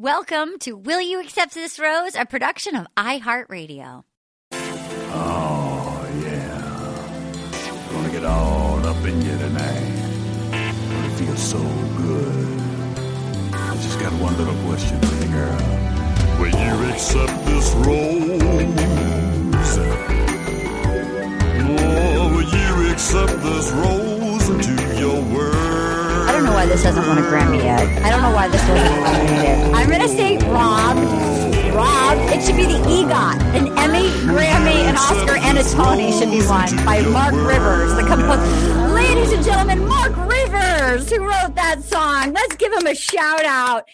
Welcome to Will You Accept This Rose, a production of iHeartRadio. Oh, yeah. Gonna get all up in you tonight. Gonna feel so good. I just got one little question for you, girl. Will you accept this rose? Oh, will you accept this rose why this hasn't won a Grammy yet. I don't know why this wasn't nominated. I'm going to say Rob. Rob. It should be the EGOT. An Emmy, Grammy, an Oscar, and a Tony should be won by Mark Rivers, the composer. Ladies and gentlemen, Mark Rivers, who wrote that song. Let's give him a shout out.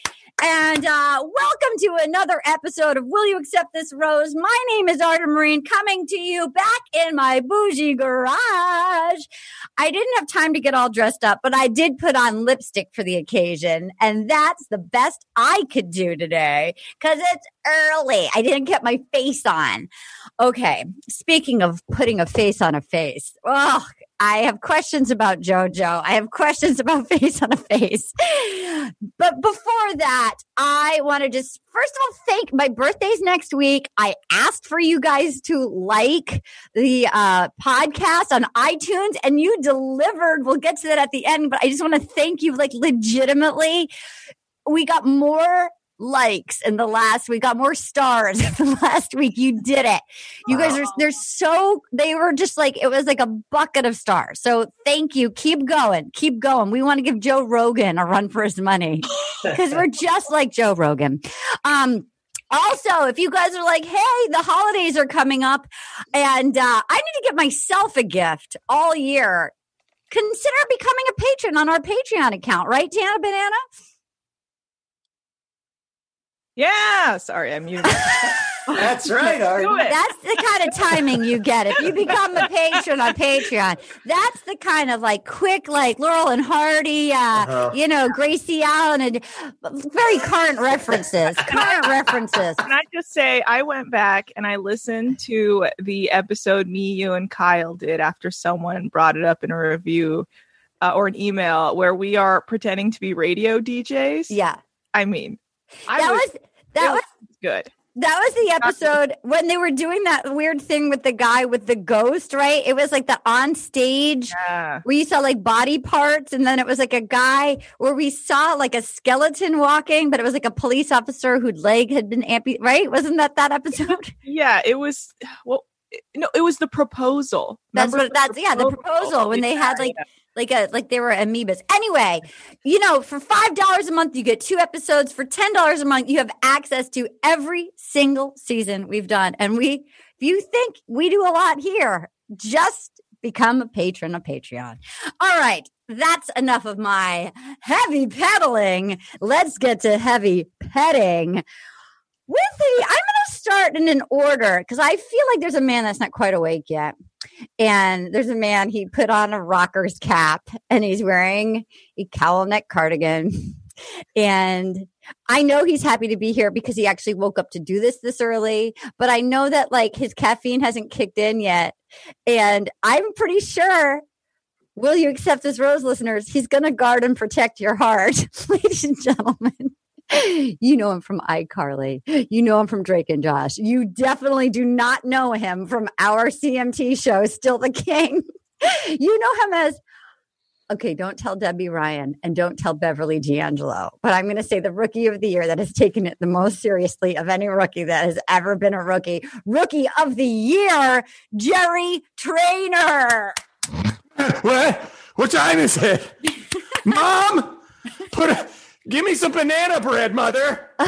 And uh, welcome to another episode of Will You Accept This Rose? My name is Arden Myrin, coming to you back in my bougie garage. I didn't have time to get all dressed up, but I did put on lipstick for the occasion. And that's the best I could do today because it's early. I didn't get my face on. Okay. Speaking of putting a face on a face, oh, I have questions about JoJo. I have questions about face on a face. But before that, I want to just first of all thank my birthday's next week. I asked for you guys to like the uh, podcast on iTunes and you delivered. We'll get to that at the end, but I just want to thank you like legitimately. We got more likes in the last we got more stars the last week. You did it. You guys are they're so they were just like it was like a bucket of stars. So thank you. Keep going. Keep going. We want to give joe rogan a run for his money because we're just like joe rogan. Um also, if you guys are like, hey, the holidays are coming up and uh, I need to get myself a gift all year, consider becoming a patron on our Patreon account, right, Tana Banana? Yeah. Sorry, I'm muted. That's right, Arden. That's the kind of timing you get if you become a patron on Patreon. That's the kind of like quick, like Laurel and Hardy, uh, Uh-huh. you know, Gracie Allen, and very current references. Current references. Can I just say, I went back and I listened to the episode me, you, and Kyle did after someone brought it up in a review uh, or an email where we are pretending to be radio DJs. Yeah, I mean, I that was, was that it was good. That was the episode when they were doing that weird thing with the guy with the ghost, right? It was like the on stage Yeah. where you saw like body parts, and then it was like a guy where we saw like a skeleton walking, but it was like a police officer whose leg had been amputated, right? Wasn't that that episode? Yeah. It was, well, no, it was the proposal. That's Remember what that's yeah, the proposal when they had like like a like they were amoebas. Anyway, you know, for five dollars a month, you get two episodes. For ten dollars a month, you have access to every single season we've done. And we, if you think we do a lot here, just become a patron of Patreon. All right. That's enough of my heavy pedaling. Let's get to heavy petting. With the, I'm going to start in an order because I feel like there's a man that's not quite awake yet and there's a man he put on a rocker's cap and he's wearing a cowl neck cardigan. And i know he's happy to be here because he actually woke up to do this this early but i know that like his caffeine hasn't kicked in yet. And i'm pretty sure will you accept this rose listeners? He's going to guard and protect your heart ladies and gentlemen you know him from iCarly. You know him from Drake and Josh. You definitely do not know him from our CMT show, Still the King. you know him as, okay, don't tell Debby Ryan and don't tell Beverly D'Angelo, but I'm going to say the rookie of the year that has taken it the most seriously of any rookie that has ever been a rookie. Rookie of the year, Jerry Trainor. What? What time is it? Mom, put a, give me some banana bread, mother.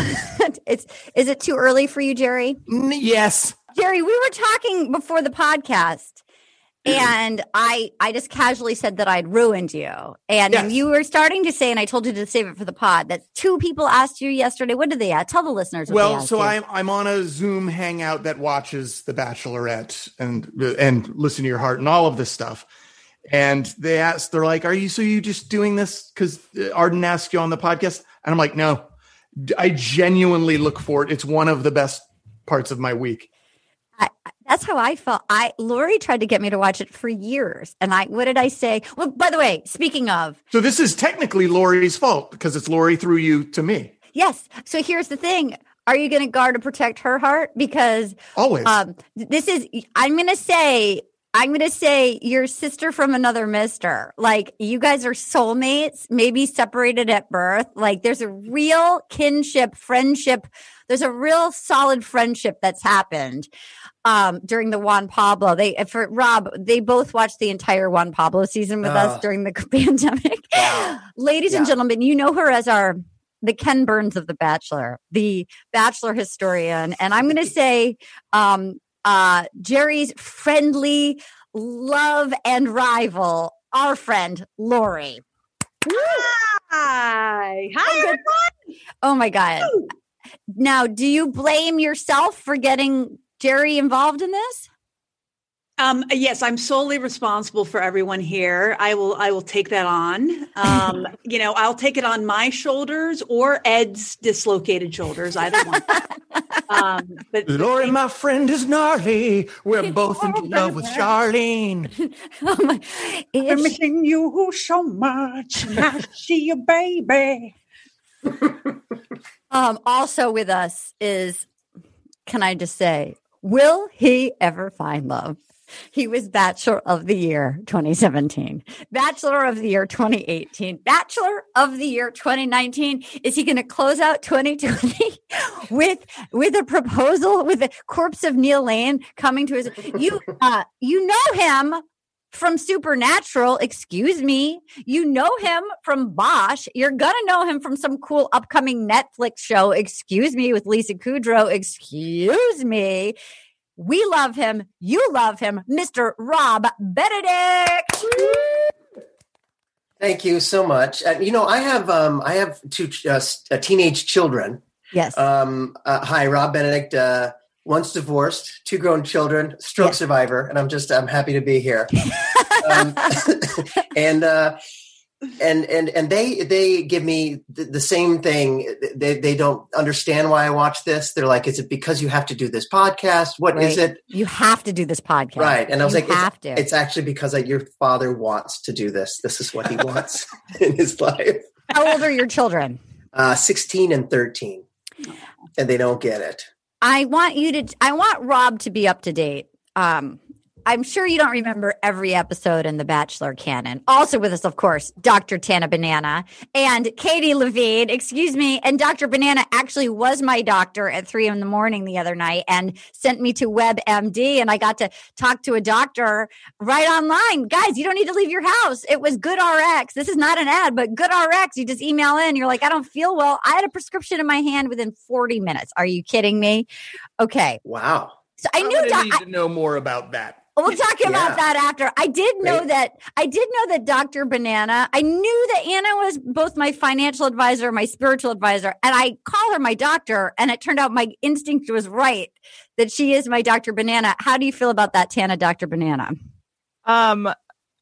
it's, is it too early for you, Jerry? N- yes. Jerry, we were talking before the podcast and I I just casually said that I'd ruined you. And Yes. you were starting to say, and I told you to save it for the pod, that two people asked you yesterday. What did they ask? Tell the listeners Well, so you. I'm I'm on a Zoom hangout that watches The Bachelorette and and listen to your heart and all of this stuff. And they asked, they're like, "Are you so you just doing this because Arden asked you on the podcast?" And I'm like, "No, I genuinely look forward. It's one of the best parts of my week." That's how I felt. I Lori tried to get me to watch it for years. And I what did I say? Well, by the way, speaking of, So this is technically Lori's fault because it's Lori through you to me. Yes. So here's the thing. Are you going to guard and protect her heart? Because Always. um, this is, I'm going to say, I'm going to say your sister from another mister. Like you guys are soulmates, maybe separated at birth. Like there's a real kinship, friendship. There's a real solid friendship that's happened um, during the Juan Pablo. They for Rob, they both watched the entire Juan Pablo season with us Oh. during the pandemic. Wow. Ladies and gentlemen, you know her as our the Ken Burns of The Bachelor, the Bachelor historian, and I'm going to say um, uh, Jerry's friendly love and rival, our friend Lori. Hi. Oh, Hi. good. Oh my God! Now, do you blame yourself for getting Jerry involved in this? Um, yes, I'm solely responsible for everyone here. I will I will take that on. Um, you know, I'll take it on my shoulders or Ed's dislocated shoulders, either one. um, but Lori, my friend, is gnarly. We're both in love with Charlene. Oh my! I'm If, missing you so much. and I see you, baby. um, also with us is, can I just say, will he ever find love? He was Bachelor of the Year 2017, Bachelor of the Year 2018, Bachelor of the Year 2019. Is he going to close out 2020 with with a proposal with the corpse of Neil Lane coming to his? You uh, you know him from Supernatural. Excuse me, you know him from Bosch. You're gonna know him from some cool upcoming Netflix show. Excuse me, with Lisa Kudrow. Excuse me. We love him. You love him, Mr. Rob Benedict. Thank you so much. Uh, you know, I have um, I have two uh, uh, teenage children. Yes. Um, uh, hi, Rob Benedict. Uh, once divorced, two grown children, stroke Yeah. survivor, and I'm just I'm happy to be here. um, and uh, and and and they they give me the, the same thing. They they don't understand why I watch this. They're like, is it because you have to do this podcast? What is Right. it? you have to do this podcast. Right. And I was You like, it's- have to. It's actually because your father wants to do this. This is what he wants in his life. How old are your children? Uh, 16 and 13. And they don't get it. I want you to. I want Rob to be up to date. Um, I'm sure you don't remember every episode in the Bachelor canon. Also with us, of course, Dr. Tana Banana and Katie Levine. Excuse me. And Dr. Banana actually was my doctor at three in the morning the other night and sent me to WebMD, and I got to talk to a doctor right online. Guys, you don't need to leave your house. It was Good RX. This is not an ad, but Good RX. You just email in. You're like, I don't feel well. I had a prescription in my hand within 40 minutes. Are you kidding me? Okay. Wow. So I I'm knew gonna need to know more about that. We'll talk about Yeah. that after. I did know Great. that I did know that Dr. Banana, I knew that Anna was both my financial advisor, my spiritual advisor, and I call her my doctor. And it turned out my instinct was right that she is my Dr. Banana. How do you feel about that, Tana, Dr. Banana? Um,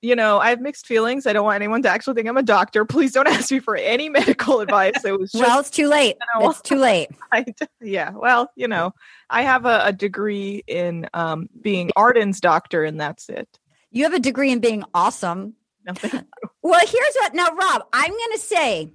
you know, I have mixed feelings. I don't want anyone to actually think I'm a doctor. Please don't ask me for any medical advice. It was just, well, it's too late. you know, It's too late. I, yeah. Well, you know, I have a, a degree in um, being Arden's doctor, and that's it. You have a degree in being awesome. Nothing. Well, here's what now, Rob, I'm going to say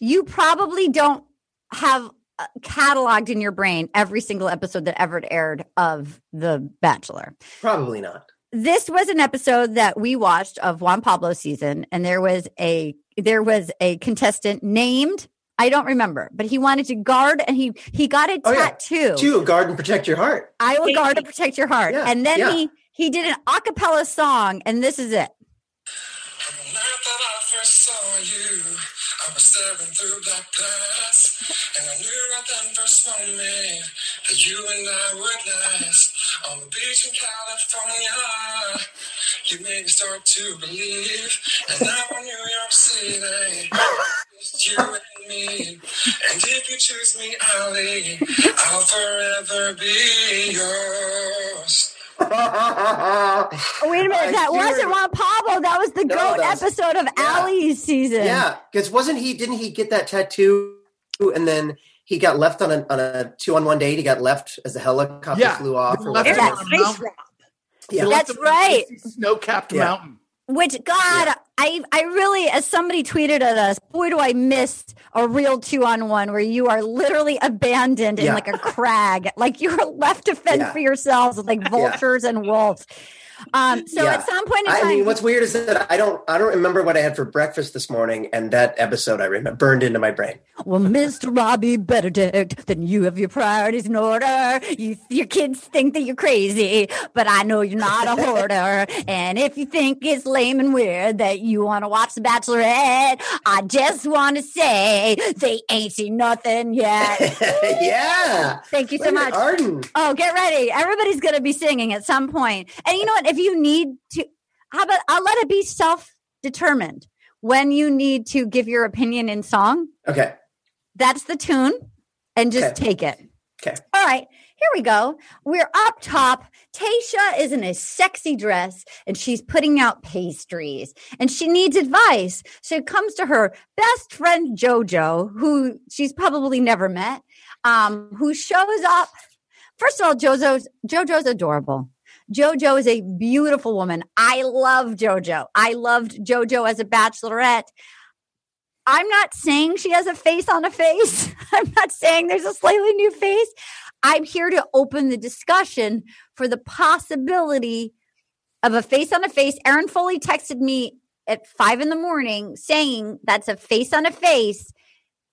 you probably don't have uh, cataloged in your brain every single episode that ever aired of The Bachelor. Probably not. This was an episode that we watched of Juan Pablo season, and there was a there was a contestant named I don't remember, but he wanted to guard and he he got a Oh, yeah. tattoo. Two, guard and protect your heart. I will guard and protect your heart. Yeah, and then yeah. he he did an acapella song, and this is it. Was staring through black glass, and I knew right then first moment that you and I would last. On the beach in California, you made me start to believe, and now in New York City, just you and me. And if you choose me, Ali, I'll forever be yours. Oh, wait a minute, I that hear wasn't it. Juan Pablo. That was the No, goat was- episode of yeah. Ali's season. yeah, because wasn't he? Didn't he get that tattoo? And then he got left on a on a two on one date. He got left as the helicopter Yeah. flew off. Or Left whatever. on a Nice, mountain. Rob. Yeah. That's right. Snow capped Yeah. mountain. Which God, I I really, as somebody tweeted at us, boy, do I miss a real two on one where you are literally abandoned in Yeah. like a crag, like you are left to fend Yeah. for yourselves with like vultures and wolves. Um, so Yeah. at some point in time, I mean, what's weird is that I don't I don't remember what I had for breakfast this morning, and that episode I remember burned into my brain. Well, Mr. Robbie Benedict, then you have your priorities in order. You, your kids think that you're crazy, but I know you're not a hoarder. and if you think it's lame and weird that you want to watch The Bachelorette, I just want to say they ain't seen nothing yet. yeah. Thank you so Look much. Arden. Oh, get ready. Everybody's going to be singing at some point. And you know what? If you need to, how about I'll let it be self determined when you need to give your opinion in song Okay. that's the tune and just Okay. take it. Okay. All right, here we go. We're up top. Tayshia is in a sexy dress and she's putting out pastries and she needs advice. So it comes to her best friend JoJo, who she's probably never met, um, who shows up. First of all, JoJo's JoJo's adorable. JoJo is a beautiful woman. I love JoJo. I loved JoJo as a bachelorette. I'm not saying she has a face on a face. I'm not saying there's a slightly new face. I'm here to open the discussion for the possibility of a face on a face. Aaron Foley texted me at five in the morning saying that's a face on a face.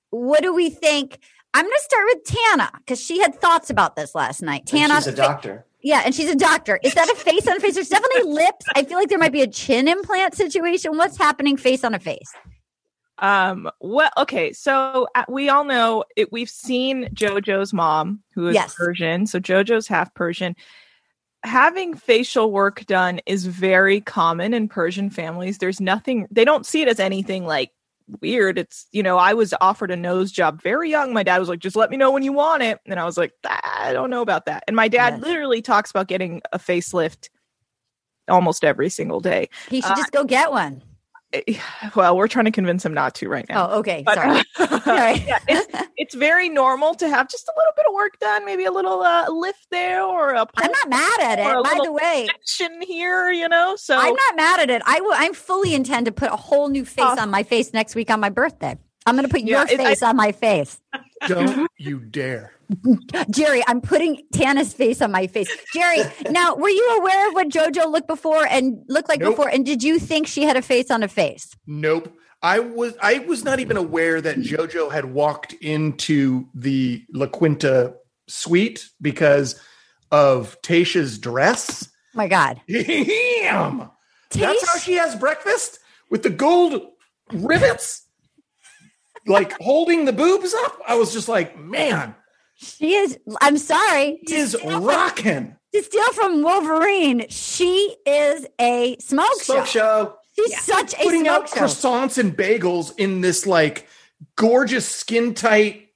What do we think? I'm going to start with Tana because she had thoughts about this last night. And Tana, she's a doctor. Yeah, and she's a doctor. Is that a face on a face? There's definitely lips. I feel like there might be a chin implant situation. What's happening face on a face? Um. Well, okay. So uh, we all know it. We've seen JoJo's mom, who is Yes. Persian. So JoJo's half Persian. Having facial work done is very common in Persian families. There's nothing. They don't see it as anything like weird. It's you know. I was offered a nose job very young. My dad was like, "Just let me know when you want it," and I was like, "Ah, "I don't know about that." And my dad literally talks about getting a facelift almost every single day. He should Uh, just go get one. Eh, Well, we're trying to convince him not to right now. Oh, okay. But, Sorry. Sorry. yeah, it's, it's very normal to have just a little bit of work done, maybe a little uh, lift there or a I'm not mad at it. By the way, section here, you know. So I'm not mad at it. I will. I fully intend to put a whole new face Oh. on my face next week on my birthday. I'm going to put Yeah, your it- I- face on my face, Don't you dare. Jerry. I'm putting Tana's face on my face, Jerry. now, were you aware of what JoJo looked before and looked like Nope. before? And did you think she had a face on a face? Nope. I was I was not even aware that JoJo had walked into the La Quinta suite because of Tayshia's dress. My God, Damn. That's how she has breakfast with the gold rivets, like holding the boobs up. I was just like, man, she is. I'm sorry. he is rocking. To steal from Wolverine, she is a smoke, Smoke show. show. She's such a Putting smoke out show. croissants and bagels in this like gorgeous skin tight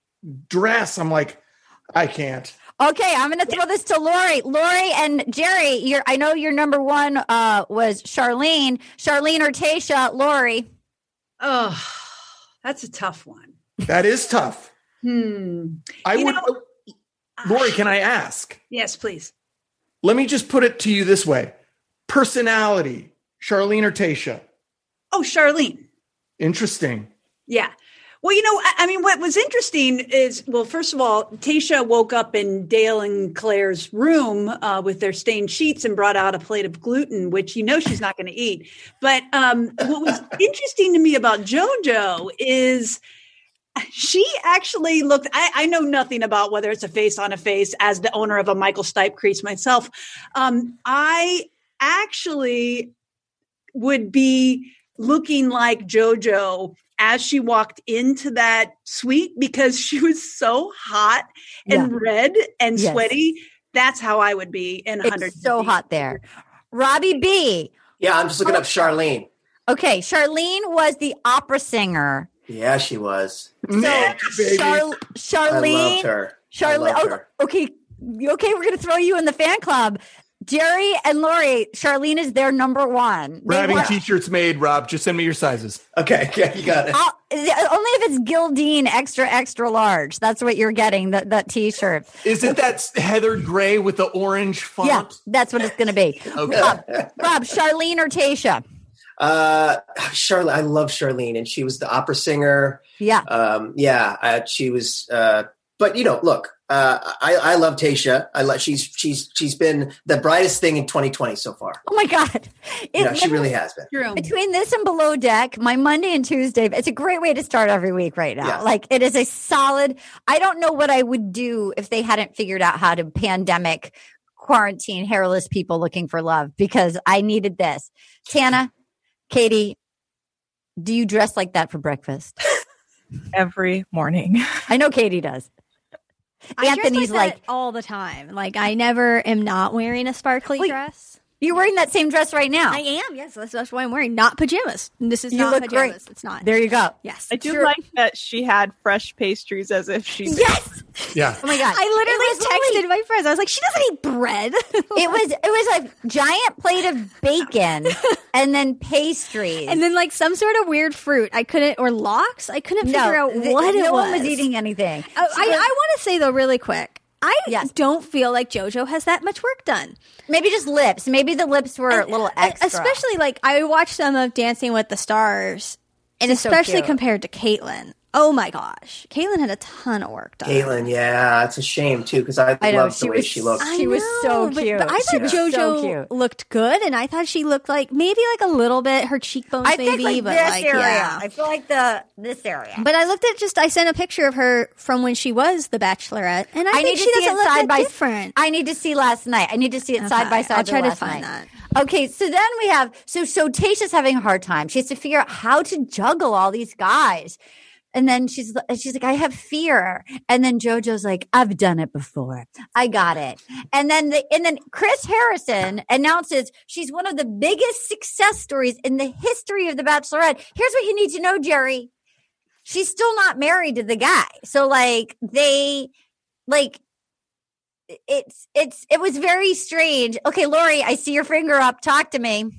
dress. I'm like, I can't. Okay, I'm going to throw this to Lori. Lori and Jerry, your I know your number one uh, was Charlene. Charlene or Tayshia, Lori. Oh, that's a tough one. That is tough. Hmm. I You would. know- Lori, can I ask? Yes, please. Let me just put it to you this way: personality, Charlene or Tayshia. Oh, Charlene. Interesting. Yeah. Well, you know, I, mean, what was interesting is, well, first of all, Tayshia woke up in Dale and Clare's room uh, with their stained sheets and brought out a plate of gluten, which you know she's not going to eat. But um, what was interesting to me about JoJo is she actually looked. I, I know nothing about whether it's a face on a face as the owner of a Michael Stipe crease myself. Um, I actually would be looking like JoJo as she walked into that suite because she was so hot and red and Yes. sweaty. That's how I would be in a 100. So hot there. Robbie B. Yeah, I'm just looking up Charlene. Okay, Charlene was the opera singer. Yeah, she was. Nick, baby. Char- I loved Charlene. her. Charlene. Oh, okay, okay, we're gonna throw you in the fan club. Jerry and Lori, Charlene is their number one. We're They having want- t-shirts made, Rob. Just send me your sizes. Okay, yeah, you got it. I'll- only if it's Gildan extra extra large. That's what you're getting. That that T-shirt. Is it that Heather Gray with the orange font? Yeah, that's what it's going to be. Okay. Rob, Rob, Charlene or Tayshia? Uh, Charlene, I love Charlene, and she was the opera singer. Yeah. Um, yeah, uh, she was. Uh, but you know, look, uh, I, I love Tayshia. I love she's she's she's been the brightest thing in 2020 so far. Oh my God. You know, she really has been. True. between this and below deck my monday and tuesday it's a great way to start every week right now Yeah. like it is a solid i don't know what i would do if they hadn't figured out how to pandemic quarantine hairless people looking for love because i needed this tana katie do you dress like that for breakfast every morning. i know katie does I dress Anthony's like, like, all the time. Like I never am not wearing a sparkly Wait. dress. You're wearing that same dress right now I am. Yes, that's, that's what I'm wearing. Not pajamas. This is You not look great. It's not. there you go Yes. I do Sure. like that she had fresh pastries as if she yes Yeah. oh my god I literally literally- texted my friends. I was like, she doesn't eat bread. it was it was a giant plate of bacon and then pastries and then like some sort of weird fruit. I couldn't or locks. I couldn't figure out th- what no it was. No one was eating anything. Oh, I, I want to say though, really quick. I Yes. don't feel like JoJo has that much work done. Maybe just lips. Maybe the lips were a little uh, extra. Especially like I watched some of Dancing with the Stars, and especially cute. compared to Kaitlyn. Oh my gosh, Kaitlyn had a ton of work done. Kaitlyn, yeah, it's a shame too because I, I know, love the way was she looks. I She was so but- cute. But, I She thought was JoJo so cute. looked good, and I thought she looked like maybe like a little bit her cheekbones, I maybe, think like but this like area. yeah. I feel like the this area. But I looked at just I sent a picture of her from when she was the Bachelorette, and I, I think need she to see doesn't it look side that by different. I need to see last night. I need to see it side by side. I'll with try to find night. that. Okay, so then we have so so Tayshia's having a hard time. She has to figure out how to juggle all these guys. And then she's she's like, I have fear. And then JoJo's like, I've done it before. I got it. And then the and then Chris Harrison announces she's one of the biggest success stories in the history of the Bachelorette. Here's what you need to know, Jerry. She's still not married to the guy. So like they like it's it's it was very strange. Okay, Lori, I see your finger up. Talk to me.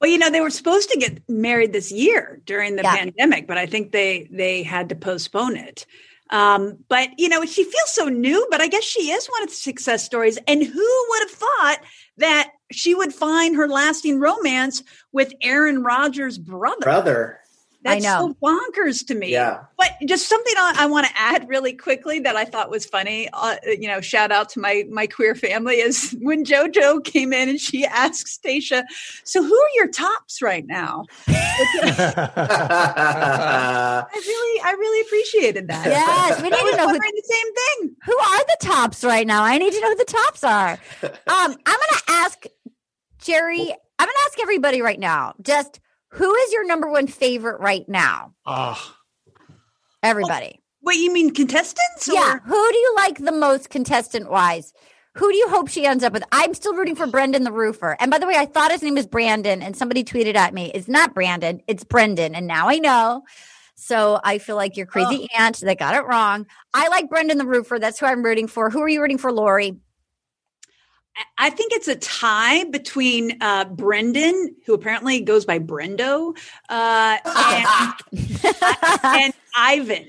Well, you know, they were supposed to get married this year during the Yeah. pandemic, but I think they they had to postpone it. Um, but you know, she feels so new, but I guess she is one of the success stories. And who would have thought that she would find her lasting romance with Aaron Rodgers' brother? Brother, I That's know. so bonkers to me. Yeah. But just something I, I want to add really quickly that I thought was funny. Uh, you know, shout out to my my queer family is when JoJo came in and she asks Tayshia, "So who are your tops right now?" I really, I really apprecited that. Yes, we need to know who, the same thing. who are the tops right now. I need to know who the tops are. Um, I'm gonna ask Jerry. I'm gonna ask everybody right now. Just who is your number one favorite right now? Ah, Everybody. What you mean, contestants? yeah. Who do you like the most, contestant wise? Who do you hope she ends up with? I'm still rooting for Brendan the roofer. And by the way, I thought his name was Brandon, and somebody tweeted at me, "It's not Brandon, it's Brendan." And now I know. So I feel like you're crazy aunt that got it wrong. I like Brendan the roofer. That's who I'm rooting for. Who are you rooting for, Lori? I think it's a tie between uh, Brendan, who apparently goes by Brendo, uh, and, and Ivan.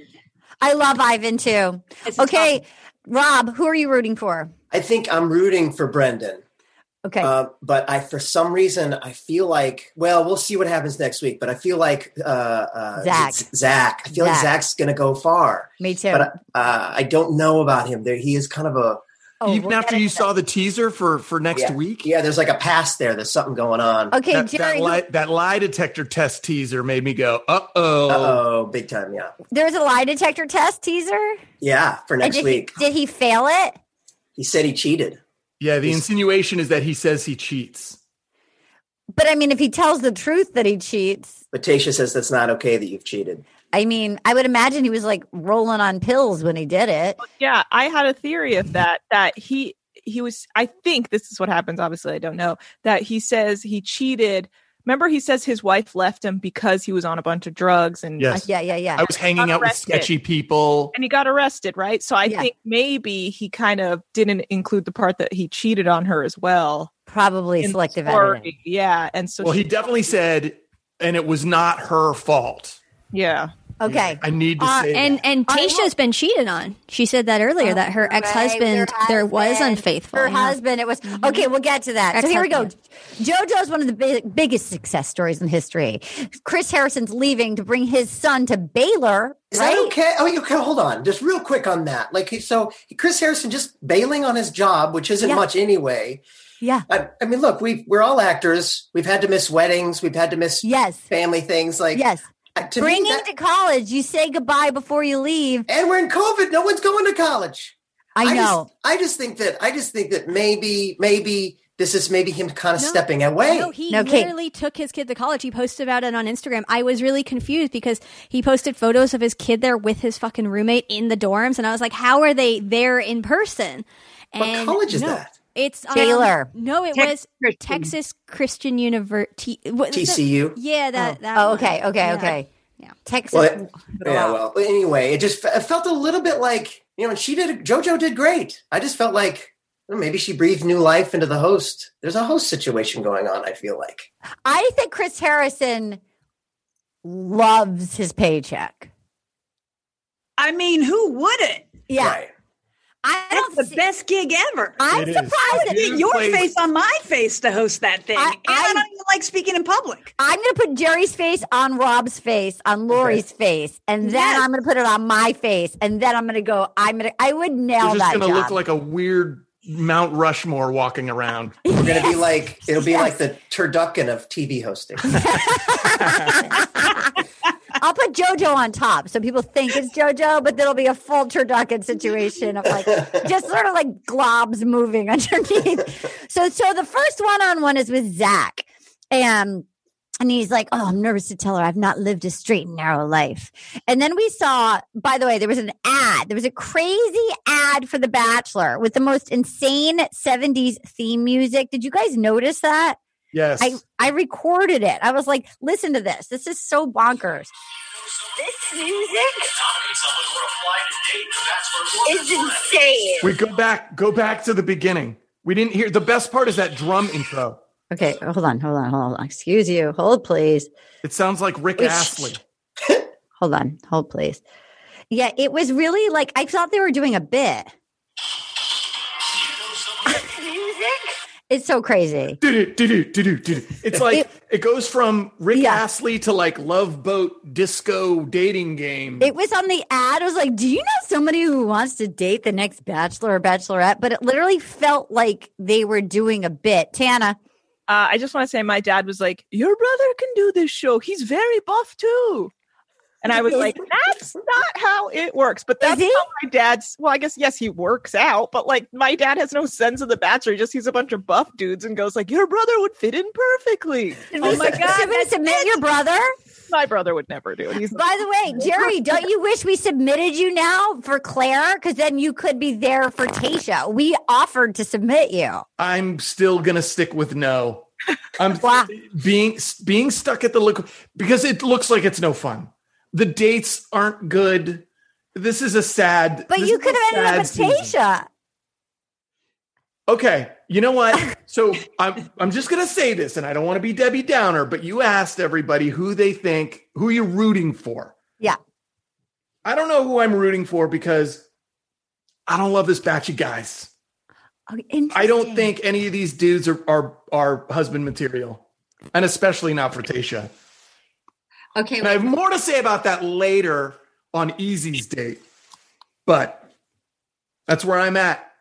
I love Ivan too. It's Okay, tough- Rob, who are you rooting for? I think I'm rooting for Brendan. Okay. Uh, but I, for some reason, I feel like, well, we'll see what happens next week. But I feel like uh, uh, Zach. Z- Zach. I feel like Zach's going to go far. Me too. But uh, I don't know about him. There, he is kind of a Oh, even after you into saw the teaser for for next yeah, week, Yeah, there's like a past there. There's something going on. Okay, that, Jerry. that, who- lie, that lie detector test teaser made me go, uh oh. oh, big time. Yeah, there's a lie detector test teaser. yeah. For next did week, He, did he fail it? he said he cheated. Yeah, the He's- insinuation is that he says he cheats. But I mean, if he tells the truth that he cheats, But Tayshia says that's not okay that you've cheated. I mean, I would imagine he was like rolling on pills when he did it. Yeah, I had a theory of that. That he he was. I think this is what happens. Obviously, I don't know. That he says he cheated. Remember, he says his wife left him because he was on a bunch of drugs and Yes. Yeah, yeah, yeah. I was hanging out with sketchy people. and he got arrested, right? So I Yeah. think maybe he kind of didn't include the part that he cheated on her as well. Probably selective story. editing. Yeah, and so Well, he definitely said, and it was not her fault. yeah. Okay. I need to Uh, say And that. and I Tayshia's been cheated on. She said that earlier that her Right, ex husband her there was unfaithful. Her yeah. Mm-hmm. husband, it was okay. We'll get to that. So here we go. JoJo is one of the big, biggest success stories in history. Chris Harrison's leaving to bring his son to Baylor. Is right? that okay? Oh, you okay. Hold on, just real quick on that. Like, so Chris Harrison just bailing on his job, which isn't Yeah. much anyway. Yeah. I, I mean, look, we we're all actors. We've had to miss weddings. We've had to miss Yes. family things. Like, Yes. To Bringing that- to college, you say goodbye before you leave. and we're in COVID. No one's going to college. I know. Just, I just think that I just think that maybe maybe this is maybe him kind of No. stepping away. No, he No, Kate. literally took his kid to college. He posted about it on Instagram. I was really confused because he posted photos of his kid there with his fucking roommate in the dorms, and I was like, "How are they there in person?" what college is no, that? It's um, Baylor. No, it Texas was Christian. Texas Christian University. TCU. Yeah, that. that Oh, one. okay. Okay. Yeah. Okay. Yeah. Texas. Well, it- yeah. Well, anyway, it just it felt a little bit like you know, and she did. JoJo did great. I just felt like well, maybe she breathed new life into the host. There's a host situation going on. I feel like. I think Chris Harrison loves his paycheck. I mean, who wouldn't? Yeah. Right. I That's don't the see- best gig ever. I'm It is. surprised that It Get your plays- face on my face to host that thing. I- and I, I- don't even like speaking in public. I'm going to put Jerry's face on Rob's face, on Lori's face, and then Yes. I'm going to put it on my face, and then I'm going to go. I'm going to. I would nail You're just that going to look like a weird Mount Rushmore walking around. We're gonna be like it'll be like the turducken of TV hosting. I'll put JoJo on top, so people think it's JoJo, but there'll be a full turducken situation of like just sort of like globs moving underneath. So, so the first one-on-one is with Zach, and and he's like, "Oh, I'm nervous to tell her I've not lived a straight and narrow life." And then we saw, by the way, there was an ad. There was a crazy ad for The Bachelor with the most insane '70s theme music. Did you guys notice that? Yes. I I recorded it. I was like, listen to this. This is so bonkers. This music is insane. we go back go back to the beginning. We didn't hear the best part is that drum intro. Okay, hold on, hold on, hold on. Excuse you. Hold please. It sounds like Rick Wait, Astley. Hold on, hold please. Yeah, it was really like I thought they were doing a bit. It's so crazy. It's like It- it, goes from Rick Yeah. Astley to like Love Boat disco dating game. It was on the ad. I was like, do you know somebody who wants to date the next bachelor or bachelorette? But it literally felt like they were doing a bit. Tana, Uh, I just want to say my dad was like, Your brother can do this show. He's very buff too. And I was like, That's not how it works. But that's how my dad's well, I guess yes, he works out, but like my dad has no sense of the bachelor. He just sees a bunch of buff dudes and goes like, Your brother would fit in perfectly. Oh my God, Did we submit your brother? My brother would never do it. He's By the way, Jerry, don't you wish we submitted you now for Clare? Because then you could be there for Tayshia. We offered to submit you. I'm still gonna stick with no. I'm Wow. being being stuck at the look because it looks like it's no fun. The dates aren't good. This is a sad. But you could have ended up with season. Okay, you know what? So I'm I'm just gonna say this, and I don't want to be Debbie Downer, but you asked everybody who they think who you're rooting for. Yeah. I don't know who I'm rooting for because I don't love this batch of guys. Oh, I don't think any of these dudes are are, are husband material, and especially not for Tayshia. Okay. And I have more to say about that later on Eazy's date, but that's where I'm at.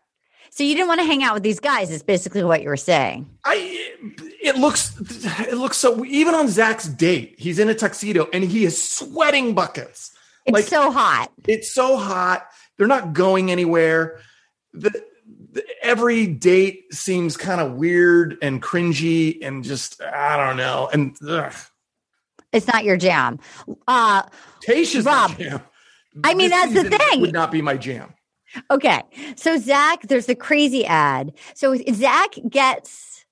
So you didn't want to hang out with these guys, is basically what you were saying. I it looks it looks so even on Zach's date, he's in a tuxedo and he is sweating buckets. It's Like- so hot. It's so hot. They're not going anywhere. The, the every date seems kind of weird and cringy and just I don't know. And ugh. It's not your jam. Uh, Tayshia's Rob, jam. I mean, This that's the thing. Would not be my jam. Okay. So Zach, there's a crazy ad. So Zach gets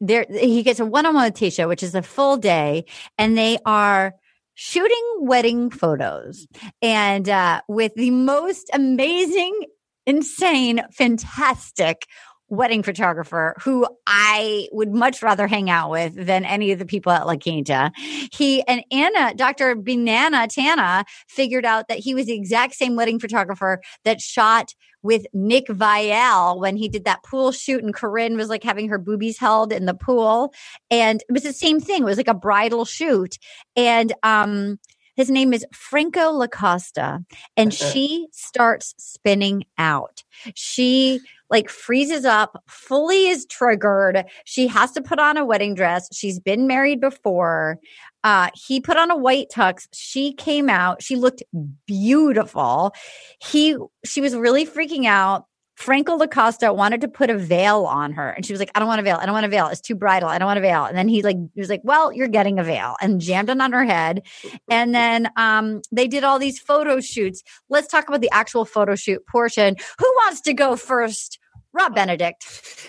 there he gets a one-on-one with Tayshia, which is a full day, and they are shooting wedding photos and uh with the most amazing, insane, fantastic wedding photographer who I would much rather hang out with than any of the people at La Quinta. He and Anna, Dr. Banana Tana, figured out that he was the exact same wedding photographer that shot with Nick Viall when he did that pool shoot and Corinne was like having her boobies held in the pool. And it was the same thing. It was like a bridal shoot. And um his name is Franco Lacosta and she starts spinning out. She like freezes up, fully is triggered. She has to put on a wedding dress. She's been married before. Uh, he put on a white tux. She came out. She looked beautiful. He, she was really freaking out. Franco Lacosta wanted to put a veil on her and she was like, I don't want a veil. I don't want a veil. It's too bridal. I don't want a veil. And then he like, he was like, well, you're getting a veil and jammed it on her head. And then, um, they did all these photo shoots. Let's talk about the actual photo shoot portion. Who wants to go first? Rob Benedict.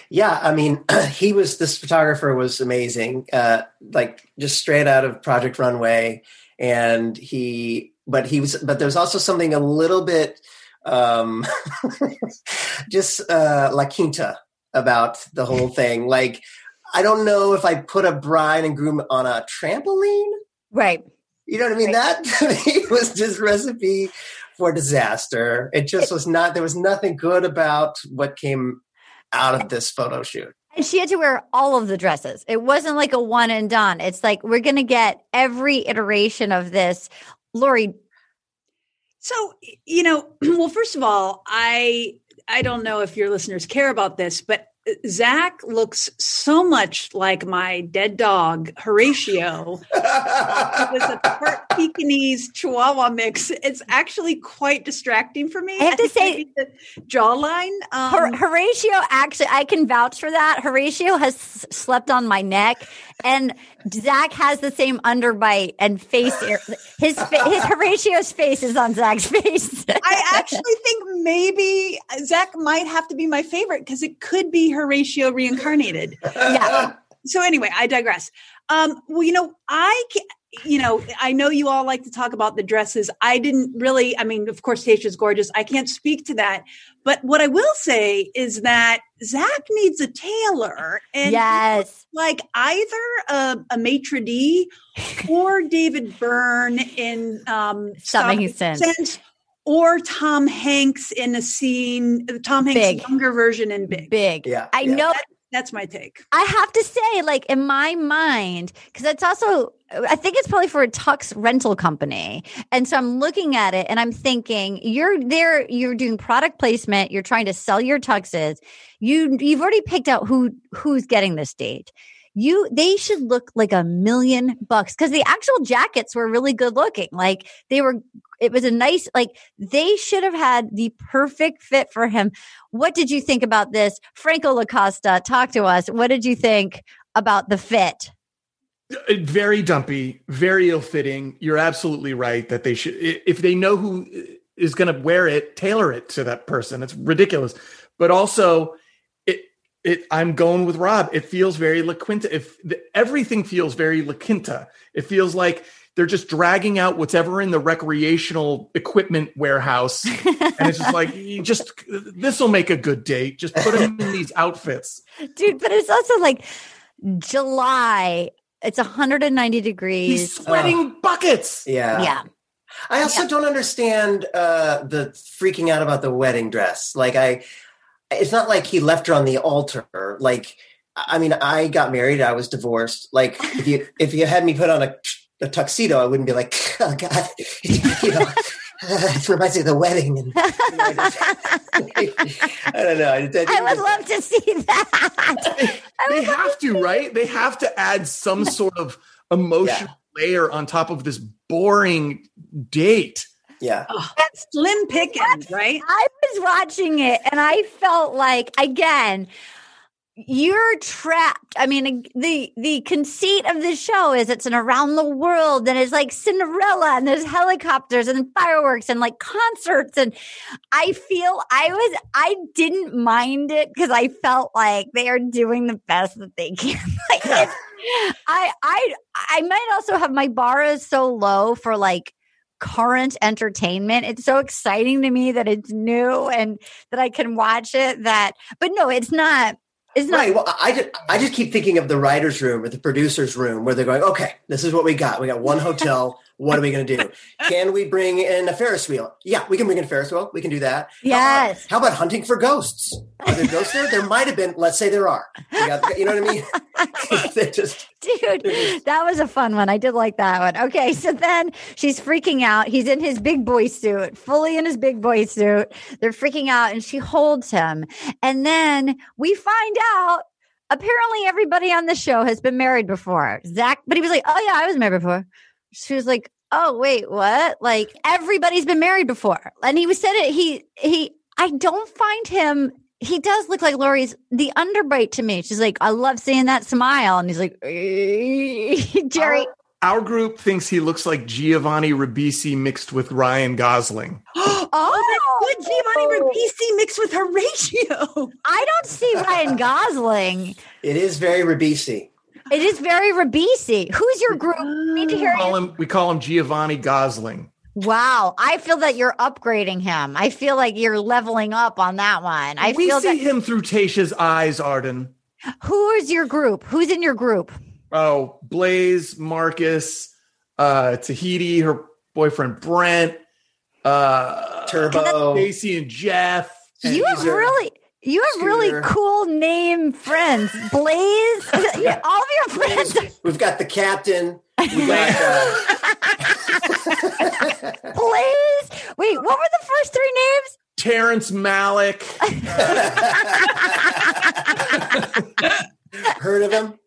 Yeah, I mean, he was this photographer was amazing, uh, like just straight out of Project Runway, and he, but he was, but there was also something a little bit, um, just uh, La Quinta about the whole thing. Like, I don't know if I put a bride and groom on a trampoline. Right. You know what I mean? That to me was just recipe for disaster. It just was not. There was nothing good about what came out of this photo shoot. And she had to wear all of the dresses. It wasn't like a one and done. It's like we're going to get every iteration of this. Lori, So, you know, well, first of all, I I don't know if your listeners care about this, but uh, Zach looks so much like my dead dog Horatio. it was a part Pekingese Chihuahua mix. It's actually quite distracting for me. I have to think say- the jawline. Um, Hor- Horatio actually, I can vouch for that. Horatio has s- slept on my neck, and Zach has the same underbite and face. His his Horatio's face is on Zach's face. I actually think maybe Zach might have to be my favorite because it could be Horatio reincarnated. yeah. so anyway, I digress. Um, well, you know, I, you know, I know you all like to talk about the dresses. I didn't really. I mean, of course, Tayshia's gorgeous. I can't speak to that, but what I will say is that Zach needs a tailor, and yes. like either a, a maitre d or David Byrne in um, Stop making Stop sense. or Tom Hanks in a scene, Tom Hanks' Big. younger version in Big. Big. Yeah, I yeah. know. That's my take. I have to say, like in my mind, because it's also, I think it's probably for a tux rental company, and so I'm looking at it and I'm thinking, you're there, you're doing product placement, you're trying to sell your tuxes, you you've already picked out who who's getting this date. You, they should look like a million bucks because the actual jackets were really good looking. Like they were, it was a nice, like they should have had the perfect fit for him. What did you think about this? Franco Lacosta, talk to us. What did you think about the fit? Uh, very dumpy, very ill-fitting. You're absolutely right that they should, if they know who is going to wear it, tailor it to that person. It's ridiculous. But also, it, it. I'm going with Rob. It feels very La Quinta. If the, everything feels very La Quinta, it feels like they're just dragging out whatever in the recreational equipment warehouse, and it's just like, just this will make a good date. Just put them in these outfits. Dude, but it's also like July. It's 190 degrees. He's degrees. sweating buckets. Yeah. Yeah. I also Yeah. don't understand uh, the freaking out about the wedding dress. Like, I, it's not like he left her on the altar. Like, I mean, I got married. I was divorced. Like, if you if you had me put on a, a tuxedo, I wouldn't be like, oh god, you know, it reminds me of the wedding. And, you know, I, just- I don't know. I, I would love to see that. They have to, right? They have to add some sort of emotional layer on top of this boring date. Yeah. Oh, slim pickings, right? I was watching it and I felt like again you're trapped. I mean the the conceit of the show is it's an around the world and it's like Cinderella and there's helicopters and fireworks and like concerts and I feel I was I didn't mind it because I felt like they are doing the best that they can. like it's- I I I might also have my bar is so low for like current entertainment. It's so exciting to me that it's new and that I can watch it. That, but no, it's not. It's not. Right. Well, I just, I just keep thinking of the writer's room or the producer's room where they're going, okay, this is what we got. We got one hotel. What are we going to do? Can we bring in a Ferris wheel? Yeah, we can bring in a Ferris wheel. We can do that. Yes. How about, how about hunting for ghosts? Are there ghosts there? There might have been. Let's say there are. You, got, you know what I mean? they just, Dude, that was a fun one. I did like that one. Okay, so then she's freaking out. He's in his big boy suit, fully in his big boy suit. They're freaking out and she holds him. And then we find out apparently everybody on the show has been married before. Zach, but he was like, oh, yeah, I was married before. She was like, oh, wait, what? Like everybody's been married before. And he was said it, he, he, I don't find him he does look like Lori's the underbite to me. She's like, I love seeing that smile. And he's like, Jerry. Our, our group thinks he looks like Giovanni Ribisi mixed with Ryan Gosling. oh, that's good. Giovanni oh. Ribisi mixed with Horatio. I don't see Ryan Gosling. it is very Ribisi. It is very Ribisi. Who's your group? Need to hear We call you. him, we call him Giovanni Gosling. Wow. I feel that you're upgrading him. I feel like you're leveling up on that one. I we feel see that. him through Tayshia's eyes, Arden. Who is your group? Who's in your group? Oh, Blaze, Marcus, uh, Tahiti, her boyfriend Brent, uh, Turbo. Stacy and Jeff. and you have really. You have really cool name friends. Blaze, Yeah, all of your friends. We've got the captain. We got, uh, Blaze. Wait, what were the first three names? Terrence Malick. heard of him?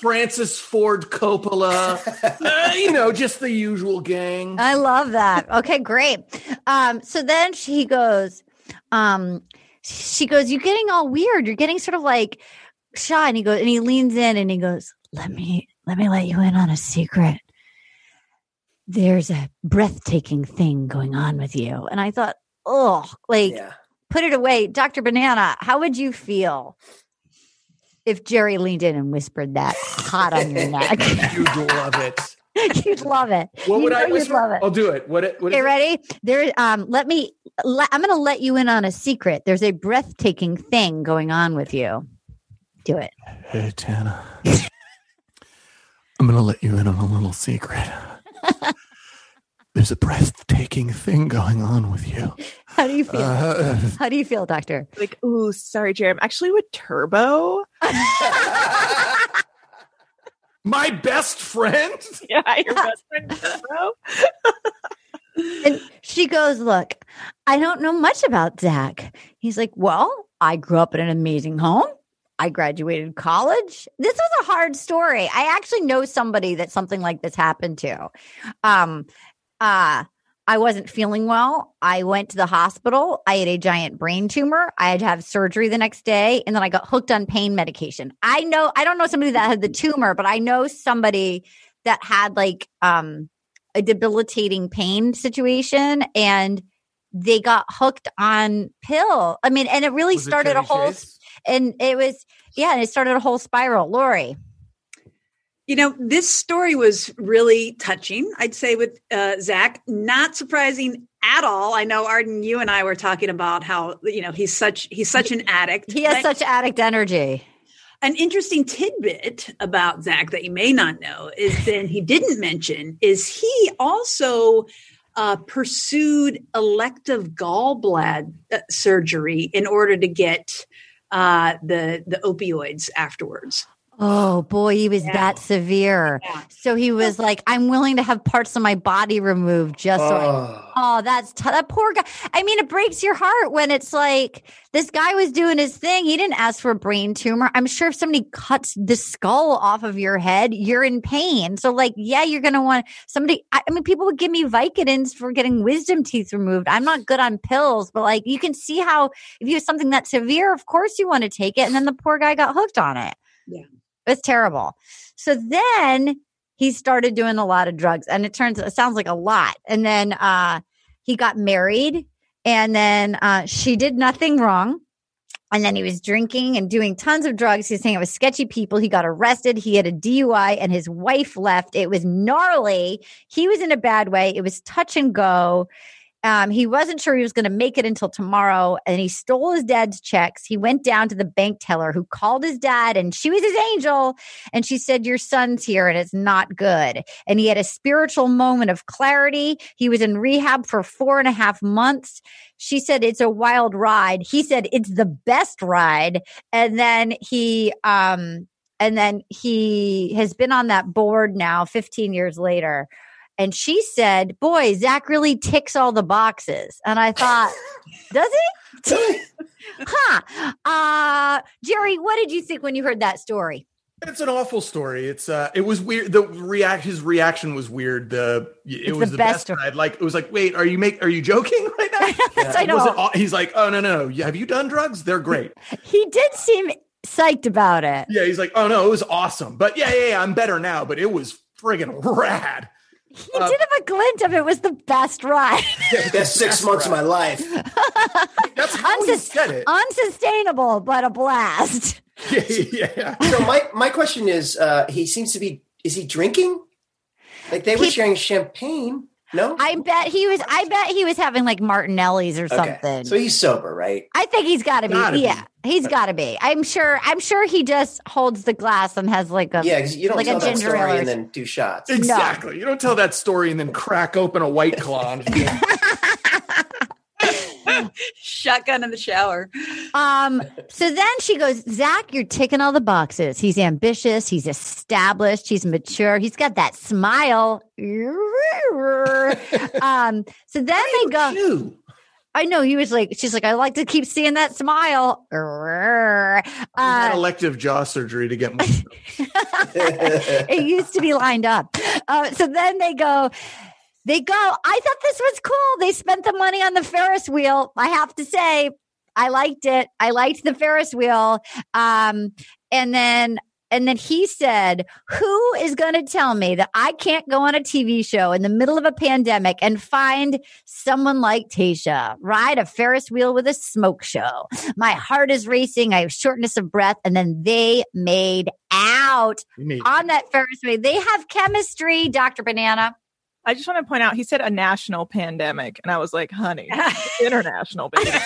Francis Ford Coppola. Uh, you know, just the usual gang. I love that. Okay, great. Um, so then she goes, um, she goes, You're getting all weird. You're getting sort of like shy. And he goes, and he leans in and he goes, Let me let me let you in on a secret. There's a breathtaking thing going on with you. And I thought, oh, like Yeah. put it away. Dr. Banana, how would you feel if Jerry leaned in and whispered that hot on your neck? You'd love it. You'd love it. What You would I you'd whisper? love it. I'll do it. What? it- what is Okay, it? ready? There. Um. Let me. Let, I'm going to let you in on a secret. There's a breathtaking thing going on with you. Do it. Hey, Tana. I'm going to let you in on a little secret. There's a breathtaking thing going on with you. How do you feel? Uh, How do you feel, Doctor? Like, ooh, sorry, Jerry. I'm actually with Turbo. my best friend? Yeah, your best friend Turbo. And she goes, "Look, I don't know much about Zach." He's like, "Well, I grew up in an amazing home. I graduated college. This was a hard story. I actually know somebody that something like this happened to. Um, uh, I wasn't feeling well. I went to the hospital. I had a giant brain tumor. I had to have surgery the next day, and then I got hooked on pain medication. I know. I don't know somebody that had the tumor, but I know somebody that had like um a debilitating pain situation and they got hooked on pill. I mean, and it really Was it started a whole Chase? and it was yeah, and it started a whole spiral. Lori. You know, this story was really touching, I'd say, with uh, Zach. Not surprising at all. I know, Arden, you and I were talking about how, you know, he's such he's such an addict. He has But such addict energy. an interesting tidbit about Zach that you may not know is then he didn't mention is he also uh, pursued elective gallbladder uh, surgery in order to get uh, the the opioids afterwards. Oh boy, he was Yeah. that severe. Yeah. So he was like, I'm willing to have parts of my body removed just so I Oh. Oh, that's t- that poor guy. I mean, it breaks your heart when it's like this guy was doing his thing. He didn't ask for a brain tumor. I'm sure if somebody cuts the skull off of your head, you're in pain. So, like, yeah, you're going to want somebody. I, I mean, people would give me Vicodins for getting wisdom teeth removed. I'm not good on pills, but like, you can see how if you have something that severe, of course you want to take it. And then the poor guy got hooked on it. Yeah. It's terrible. So then he started doing a lot of drugs and it turns it sounds like a lot. And then uh he got married and then uh she did nothing wrong. And then he was drinking and doing tons of drugs. He was hanging out with sketchy people. He got arrested. He had a DUI and his wife left. It was gnarly. He was in a bad way. It was touch and go. Um, he wasn't sure he was going to make it until tomorrow, and he stole his dad's checks. He went down to the bank teller who called his dad, and she was his angel. And she said, Your son's here, and it's not good. And he had a spiritual moment of clarity. He was in rehab for four and a half months. She said, It's a wild ride. He said, It's the best ride. And then he, um, and then he has been on that board now 15 years later. And she said, Boy, Zach really ticks all the boxes. And I thought, Does he? huh. Uh, Jerry, what did you think when you heard that story? It's an awful story. It's uh, it was weird. The react, his reaction was weird. The it It's was the the, best best. ride. Like it was like, wait, are you make? Are you joking right now? Yes, I know. he's like, oh no, no, no. Have you done drugs? They're great. He did seem psyched about it. yeah, he's like, oh no, it was awesome. But yeah, yeah, yeah I'm better now. But it was friggin' rad. He Uh, did have a glint of it was the best ride. Best six months of my life. That's how he Unsus- said it. Unsustainable, but a blast. yeah, yeah. So my my question is, uh, he seems to be. Is he drinking? Like they were He- sharing champagne. No. I bet he was. I bet he was having like Martinelli's or Okay. something. So he's sober, right? I think he's got to be. Gotta be. yeah, he's got to be. I'm sure. I'm sure he just holds the glass and has like a. Yeah, you don't like a that ginger ale story and then do shots. Exactly. You don't tell that story and then crack open a white claw. Shotgun in the shower. Um. So then she goes, Zach, you're ticking all the boxes. He's ambitious. He's established. He's mature. He's got that smile. um. So then they go. Ew. I know he was like. She's like, I like to keep seeing that smile. Had Uh, elective jaw surgery to get it used to be lined up. Uh, so then they go, they go. I thought this was cool. They spent the money on the Ferris wheel. I have to say, I liked it. I liked the Ferris wheel. Um, and then, and then he said, "Who is going to tell me that I can't go on a TV show in the middle of a pandemic and find someone like Tayshia ride a Ferris wheel with a smoke show? My heart is racing. I have shortness of breath." And then they made out made- on that Ferris wheel. They have chemistry, Dr. Banana. I just want to point out he said a national pandemic, and I was like, honey, international, baby.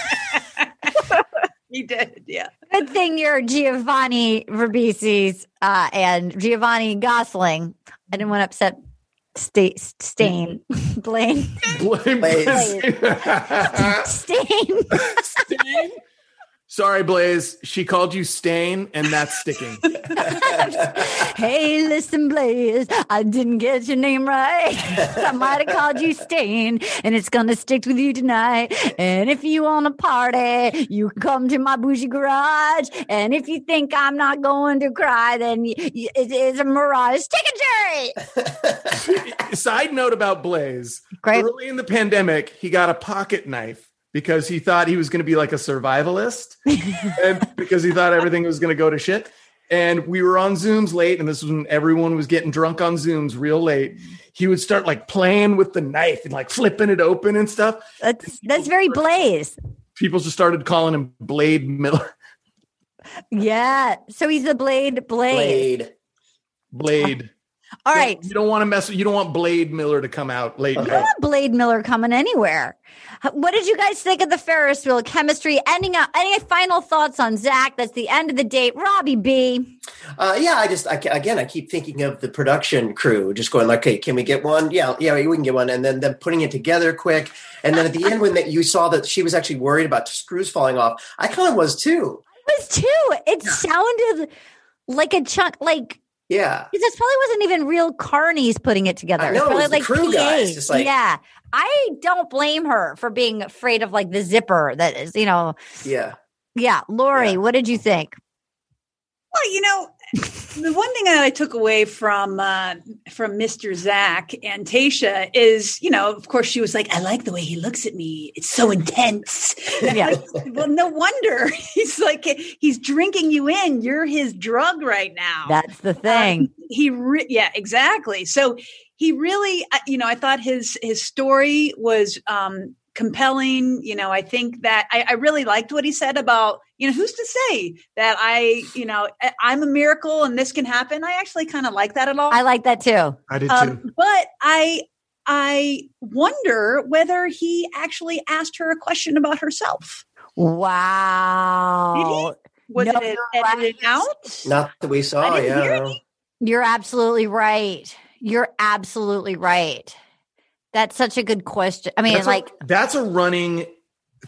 he did, yeah. Good thing you're Giovanni Ribisi's uh, and Giovanni Gosling. I didn't want to upset Sta- Stain. Blaine. Blame Blaze. Stain. Stain? Sorry, Blaze. She called you Stain, and that's sticking. hey, listen, Blaze. I didn't get your name right. I might have called you Stain, and it's going to stick with you tonight. And if you want to party, you come to my bougie garage. And if you think I'm not going to cry, then y- y- it is a mirage. Take a Jerry. Side note about Blaze. Great. Early in the pandemic, he got a pocket knife because he thought he was going to be like a survivalist and because he thought everything was going to go to shit. And we were on Zooms late, and this was when everyone was getting drunk on Zooms real late. He would start like playing with the knife and like flipping it open and stuff. That's that's very Blaze. People just started calling him Blade Miller. Yeah. So he's the Blade Blade. Blade. Blade. All right. You don't want to mess you don't want Blade Miller to come out late. Okay. I don't want Blade Miller coming anywhere. What did you guys think of the Ferris wheel chemistry? Ending up, any final thoughts on Zach? That's the end of the date. Robbie B. Uh, yeah, I just I, again I keep thinking of the production crew, just going like, okay, can we get one? Yeah, yeah, we can get one, and then them putting it together quick, and then at the end when that you saw that she was actually worried about screws falling off, I kind of was too. It was two. It sounded like a chunk, like Yeah, Because this probably wasn't even real carnies putting it together. I It's know, it probably was the crew guys, just like- yeah. I don't blame her for being afraid of like the zipper that is, you know. yeah. Yeah. Lori, Yeah. what did you think? Well, you know, the one thing that I took away from uh, from Mr. Zach and Tayshia is, you know, of course, she was like, "I like the way he looks at me. It's so intense." Yeah. well, no wonder he's like he's drinking you in. You're his drug right now. That's the thing. Um, he, re- yeah, exactly. So he really, uh, you know, I thought his his story was um, compelling. You know, I think that I, I really liked what he said about, you know, who's to say that I, you know, I- I'm a miracle and this can happen. I actually kind of like that at all. I like that too. I did too. Um, but I I wonder whether he actually asked her a question about herself. Wow. Was No, it you're edited right. out? Not that we saw. I didn't Yeah. hear no. You're absolutely right. You're absolutely right. That's such a good question. I mean, that's like, a, that's a running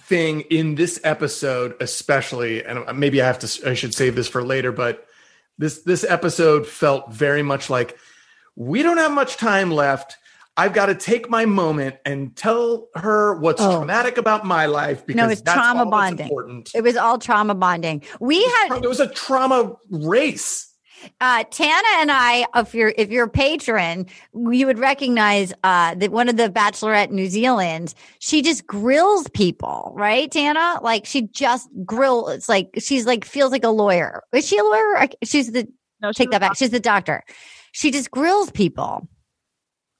thing in this episode, especially. And maybe I have to, I should save this for later, but this this episode felt very much like we don't have much time left. I've got to take my moment and tell her what's Oh. traumatic about my life because it's that's trauma bonding. important. it was all trauma bonding. We had It was a trauma race. Uh Tana and I, if you're if you're a patron, you would recognize uh that one of the Bachelorette New Zealand, she just grills people, right, Tana? Like she just grill. It's like she's like feels like a lawyer. Is she a lawyer? She's the No, she take that back. She's the doctor. She just grills people.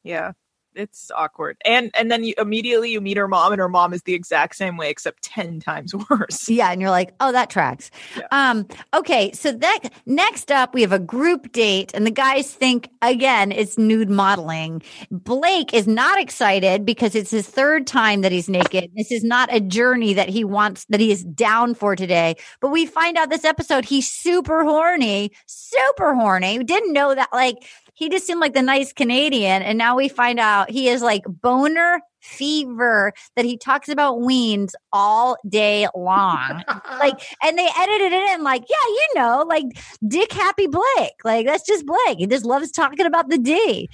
Yeah, it's awkward. And and then you immediately you meet her mom, and her mom is the exact same way, except ten times worse. Yeah, and you're like, oh, that tracks. Yeah. Um, okay, so that next up we have a group date, and the guys think again it's nude modeling. Blake is not excited because it's his third time that he's naked. This is not a journey that he wants that he is down for today. But we find out this episode he's super horny, super horny. We didn't know that like he just seemed like the nice Canadian, and now we find out he is like boner fever that he talks about weens all day long. like, and they edited it in like, yeah, you know, like Dick Happy Blake. Like that's just Blake. He just loves talking about the D.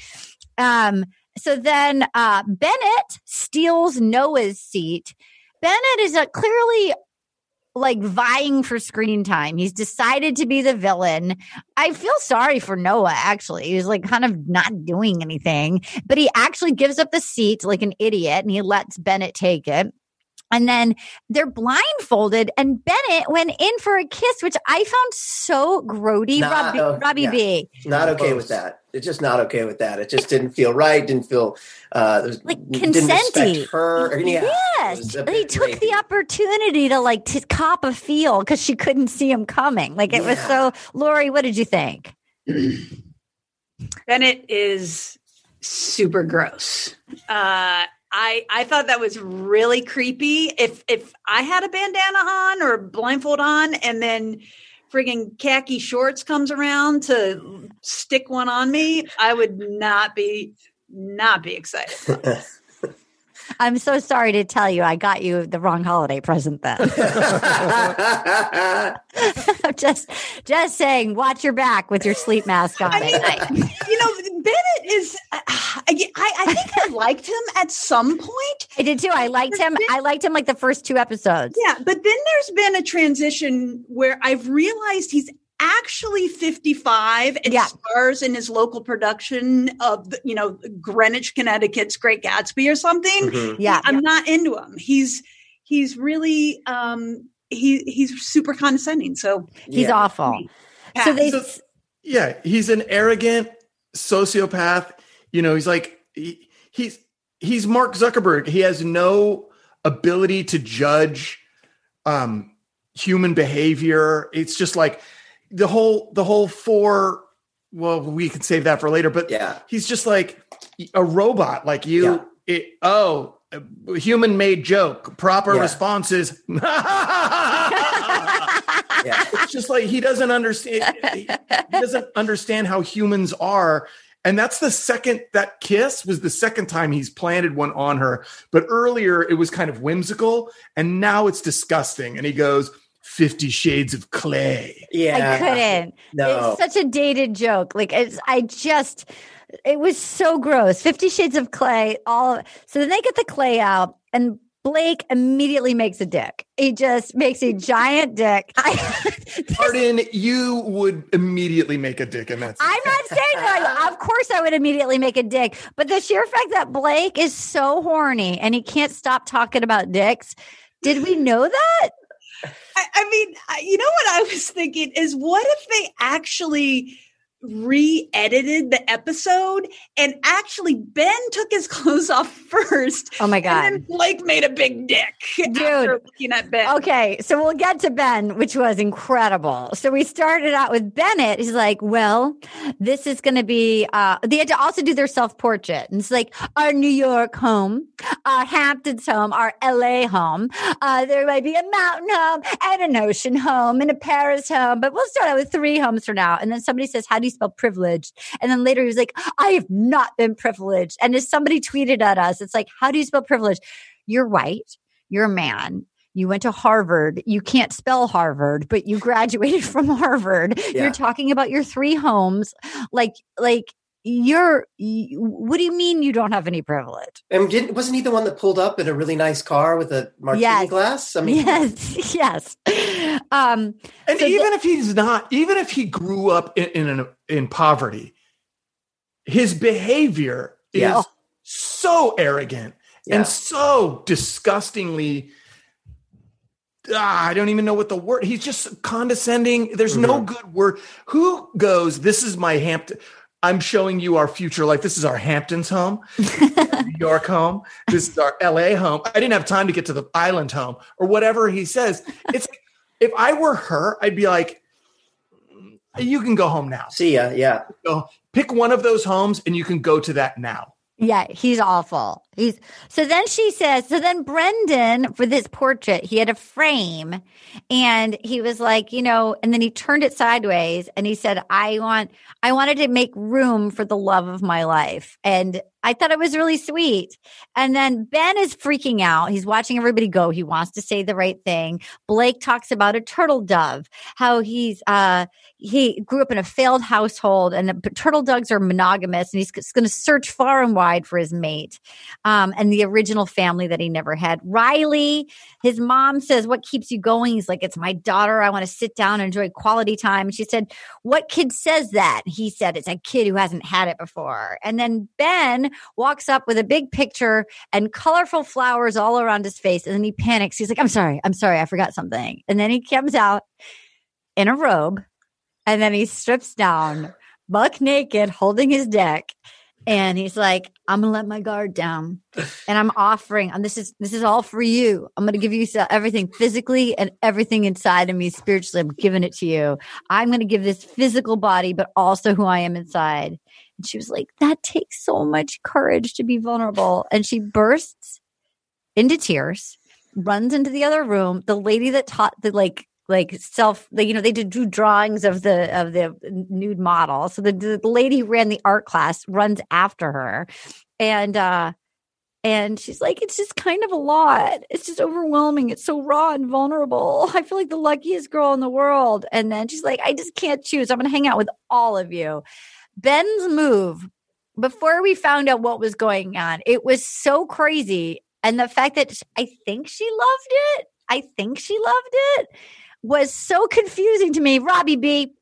Um, so then uh Bennett steals Noah's seat. Bennett is a, clearly like vying for screen time. He's decided to be the villain. I feel sorry for Noah actually. He's like kind of not doing anything, but he actually gives up the seat like an idiot and he lets Bennett take it. And then they're blindfolded, and Bennett went in for a kiss, which I found so grody. Nah, Robbie, uh, Robbie yeah. B. Not okay with that. It's just not okay with that. It just didn't feel right. Didn't feel uh, Like didn't respect consenty. her. Yeah, Yes, was he took rapey. the opportunity to like to cop a feel because she couldn't see him coming. Like it was so. Lori, what did you think? Bennett is super gross. Uh, I I thought that was really creepy. If if I had a bandana on or a blindfold on, and then friggin' khaki shorts comes around to stick one on me, I would not be not be excited. I'm so sorry to tell you, I got you the wrong holiday present. Then I'm just just saying, watch your back with your sleep mask on. I mean, night. you know, Bennett is. I, I, I think I liked him at some point. I did too. I liked him. I liked him like the first two episodes. Yeah, but then there's been a transition where I've realized he's actually 55 and Yeah. stars in his local production of you know Greenwich, Connecticut's Great Gatsby or something. Mhm. Yeah. I'm not into him. He's he's really um he he's super condescending. So He's Yeah. awful. So they So- yeah, he's an arrogant sociopath. You know, he's like he, he's he's Mark Zuckerberg. He has no ability to judge um human behavior. It's just like the whole the whole four well, we can save that for later, but Yeah. he's just like a robot like you Yeah. it, oh human made joke proper Yeah. response is Yeah. it's just like he doesn't understand he doesn't understand how humans are and that's the second that kiss was the second time he's planted one on her but earlier it was kind of whimsical and now it's disgusting and he goes 50 shades of clay Yeah. I couldn't. No. It's such a dated joke. Like it's I just it was so gross. Fifty Shades of Clay, all so then they get the clay out and Blake immediately makes a dick. He just makes a giant dick. I, Arden, you would immediately make a dick in that scene. I'm not saying that. Of course, I would immediately make a dick. But the sheer fact that Blake is so horny and he can't stop talking about dicks. Did we know that? I, I mean, I- you know what I was thinking is what if they actually re-edited the episode and actually Ben took his clothes off first. Oh my God. And then Blake made a big dick Dude. after looking at Ben. Okay, so we'll get to Ben, which was incredible. So we started out with Bennett. He's like, "Well, this is going to be." Uh, they had to also do their self portrait, and it's like our New York home, our Hamptons home, our L.A. home. Uh, there might be a mountain home and an ocean home and a Paris home, but we'll start out with three homes for now. And then somebody says, "How do you spell privileged?" And then later he was like, "I have not been privileged." And as somebody tweeted at us, it's like, "How do you spell privileged?" You're white. You're a man you went to Harvard. You can't spell Harvard, but you graduated from Harvard. Yeah. You're talking about your three homes. Like, like you're, you, what do you mean you don't have any privilege? And didn't, wasn't he the one that pulled up in a really nice car with a martini Yes. glass? I mean, Yes, yes. Um, And So even if he's not, even if he grew up in in, an, in poverty, his behavior Yeah. is so arrogant Yeah. and so disgustingly. Ah, I don't even know what the word. He's just condescending. There's no Mhm. good word. Who goes? This is my Hampton. I'm showing you our future life. This is our Hamptons home, New York home. This is our LA home. I didn't have time to get to the island home or whatever he says. It's like, if I were her, I'd be like, you can go home now. see ya. Yeah. Go pick one of those homes and you can go to that now. Yeah, he's awful. He's so then she says, so then Brendan for this portrait, he had a frame and he was like, you know, and then he turned it sideways and he said, I want I wanted to make room for the love of my life. And I thought it was really sweet. And then Ben is freaking out. He's watching everybody go. He wants to say the right thing. Blake talks about a turtle dove, how he's uh he grew up in a failed household and the turtle doves are monogamous and he's going to search far and wide for his mate um, and the original family that he never had. Riley his mom says what keeps you going? He's like it's my daughter. I want to sit down and enjoy quality time. And she said what kid says that? He said it's a kid who hasn't had it before. And then ben walks up with a big picture and colorful flowers all around his face and then he panics. He's like i'm sorry. I'm sorry. I forgot something. And then he comes out in a robe and then he strips down, buck naked, holding his dick. And he's like, I'm gonna let my guard down, and I'm offering. And this is this is all for you. I'm gonna give you everything physically and everything inside of me spiritually. I'm giving it to you. I'm gonna give this physical body, but also who I am inside. And she was like, that takes so much courage to be vulnerable. And she bursts into tears, runs into the other room. The lady that taught the like like self like, you know they did do drawings of the of the nude model. So the, the lady who ran the art class runs after her. And uh and she's like it's just kind of a lot. It's just overwhelming. It's so raw and vulnerable. I feel like the luckiest girl in the world. And then she's like i just can't choose. I'm gonna hang out with all of you. Ben's move before we found out what was going on it was so crazy. And the fact that i think she loved it. I think she loved it was so confusing to me. Robbie B.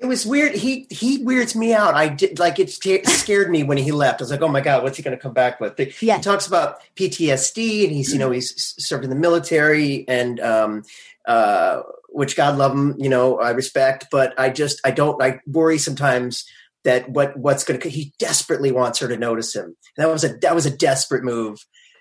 It was weird. He he weirds me out. I did like it scared me when he left. I was like, oh my god, what's he going to come back with? He, Yeah. he talks about PTSD, and he's you know he's served in the military, and um, uh, which God love him, you know I respect, but I just I don't I worry sometimes that what what's going to he desperately wants her to notice him. That was a that was a desperate move.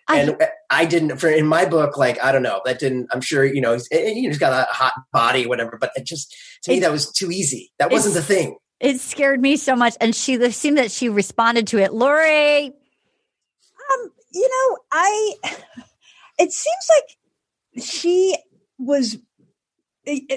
I- and I didn't for in my book like I don't know that didn't I'm sure you know he's, he's got a hot body whatever but it just to me that was too easy that wasn't the thing It scared me so much. And she seemed that she responded to it. Lori, Um, you know, I it seems like she was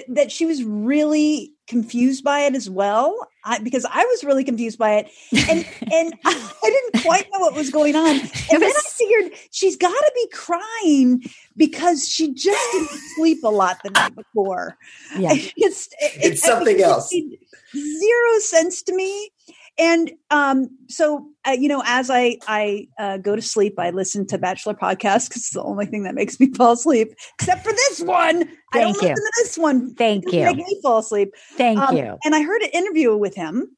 that she was really confused by it as well I, because I was really confused by it and and I didn't quite know what was going on and then I figured she's got to be crying because she just didn't sleep a lot the night before yeah. it's it- It's I mean, something it else. made zero sense to me and um so uh, you know as i i uh, go to sleep i listen to bachelor podcasts because it's the only thing that makes me fall asleep except for this one i don't Thank you. listen to this one Thank you. make me fall asleep Thank Um, you. and i heard an interview with him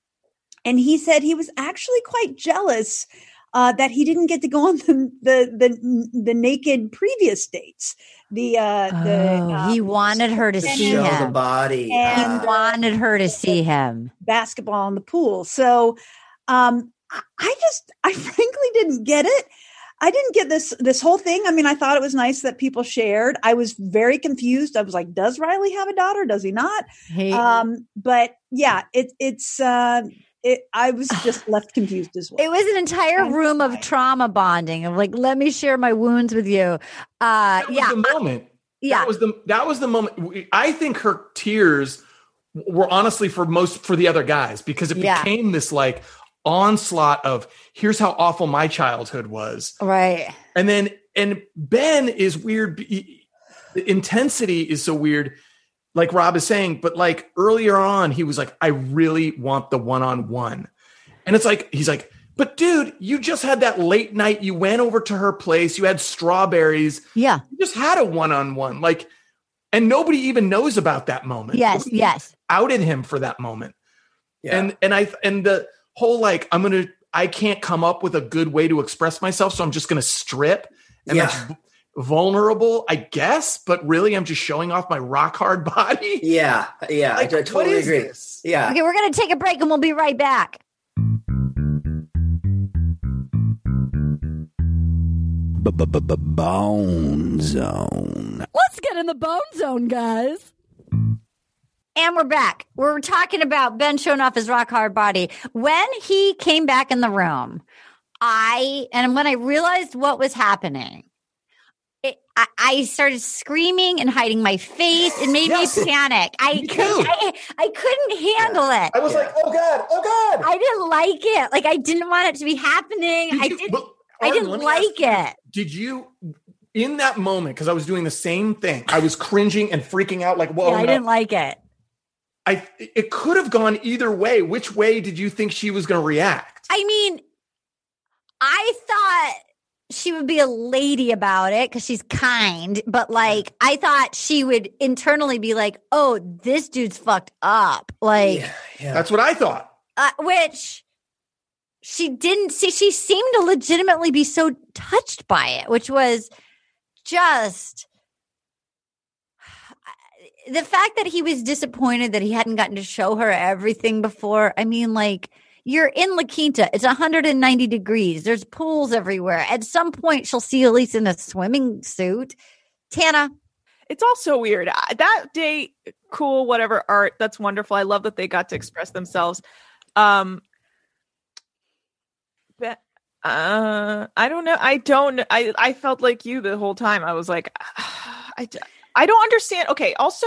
and he said he was actually quite jealous uh, that he didn't get to go on the the the, the naked previous dates. The uh, the Oh, he um, wanted her to and see Show the body. And- He Ah. wanted her to see him. basketball in the pool. So um I- I just I frankly didn't get it. I didn't get this this whole thing. I mean, I thought it was nice that people shared. I was very confused. I was like, does Riley have a daughter? Does he not? He, Um, but yeah, it it's uh it I was just left confused as well. it was an entire I'm room of trauma bonding of like, let me share my wounds with you. Uh, That was yeah, the moment. yeah. That was the that was the moment. I think her tears were honestly for most for the other guys because it Yeah. became this like onslaught of here's how awful my childhood was. right. And then and Ben is weird. he- The intensity is so weird, like Rob is saying. But like earlier on, he was like, "I really want the one on one," and it's like he's like, "But dude, you just had that late night. You went over to her place. You had strawberries. Yeah. You just had a one on one. Like, and nobody even knows about that moment. Yes. Nobody Yes. outed him for that moment. Yeah. And and I and the whole like I'm gonna I can't come up with a good way to express myself, so I'm just gonna strip. And Yeah. that's v- vulnerable, I guess, but really I'm just showing off my rock hard body. yeah, yeah, Like, I, I totally is agree. this? Yeah, Okay, we're gonna take a break and we'll be right back. Bone Zone. Let's get in the bone zone, guys. And we're back. We're talking about Ben showing off his rock hard body. When he came back in the room, I, and when I realized what was happening, it, I, I started screaming and hiding my face. It made Yes. me panic. I Me couldn't. I, I couldn't handle it. I was Yeah. like, oh God, oh God. I didn't like it. Like I didn't want it to be happening. Did I you- didn't. but, I didn't like ask it. Did you in that moment, because I was doing the same thing, I was cringing and freaking out like, whoa, Yeah, I didn't like it. I it could have gone either way. Which way did you think she was going to react? I mean, I thought she would be a lady about it because she's kind, but like I thought she would internally be like, "Oh, this dude's fucked up," like yeah, yeah. That's what I thought. uh, which she didn't see. She seemed to legitimately be so touched by it, which was just the fact that he was disappointed that he hadn't gotten to show her everything before. I mean, like, you're in La Quinta. It's 190 degrees. There's pools everywhere. At some point, she'll see Elise in a swimming suit. Tana, it's also weird. I- That day, cool, whatever art. That's wonderful. I love that they got to express themselves. Um, but uh, I don't know. I don't. I I felt like you the whole time. I was like, I. d- I don't understand. Okay. Also,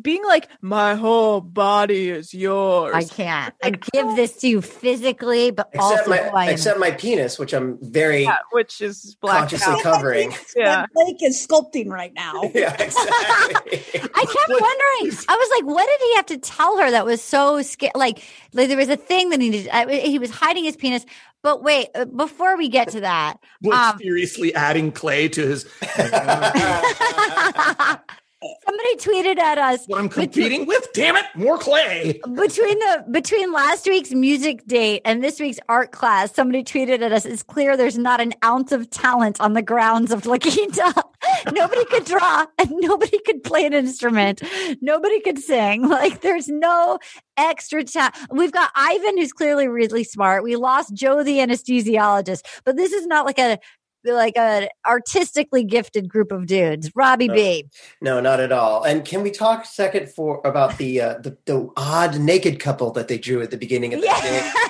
being like, my whole body is yours. I can't. I give this to you physically, but except also my who I am. except my penis, which I'm very Yeah, which is black. consciously covering. Yeah. Blake is sculpting right now. yeah, exactly. I kept wondering. I was like, what did he have to tell her that was so scary? Like, like there was a thing that he did. I, he was hiding his penis. But wait, uh, before we get to that, Blake Um, seriously adding clay to his somebody tweeted at us what I'm competing with. Damn it, more clay. between the between last week's music date and this week's art class. Somebody tweeted at us. It's clear there's not an ounce of talent on the grounds of La Quinta. nobody could draw, and nobody could play an instrument. Nobody could sing. Like there's no extra talent. We've got Ivan, who's clearly really smart. We lost Joe, the anesthesiologist, but this is not like a like an artistically gifted group of dudes. Robbie No. B. No, not at all. And can we talk a second for about the uh, the, the odd naked couple that they drew at the beginning of the day? Yeah.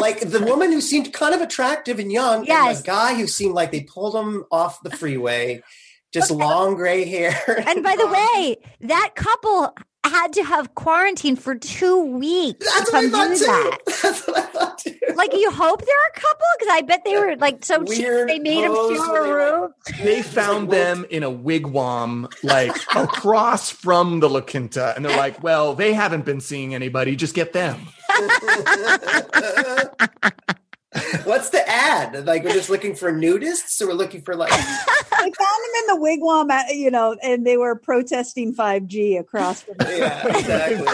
Like the woman who seemed kind of attractive and young, Yes. and the guy who seemed like they pulled him off the freeway, just long gray hair. And by the way, that couple had to have quarantine for two weeks that's to what I come thought do too. that. That's what I thought too. Like you hope they're a couple because I bet they were like so cheap. Weird They made them pose share a room. They found them in a wigwam, like across from the La Quinta, and they're like, "Well, they haven't been seeing anybody. Just get them." What's the ad? Like we're just looking for nudists, so we're looking for like they found them in the wigwam, at, you know, and they were protesting 5G across the. yeah, exactly.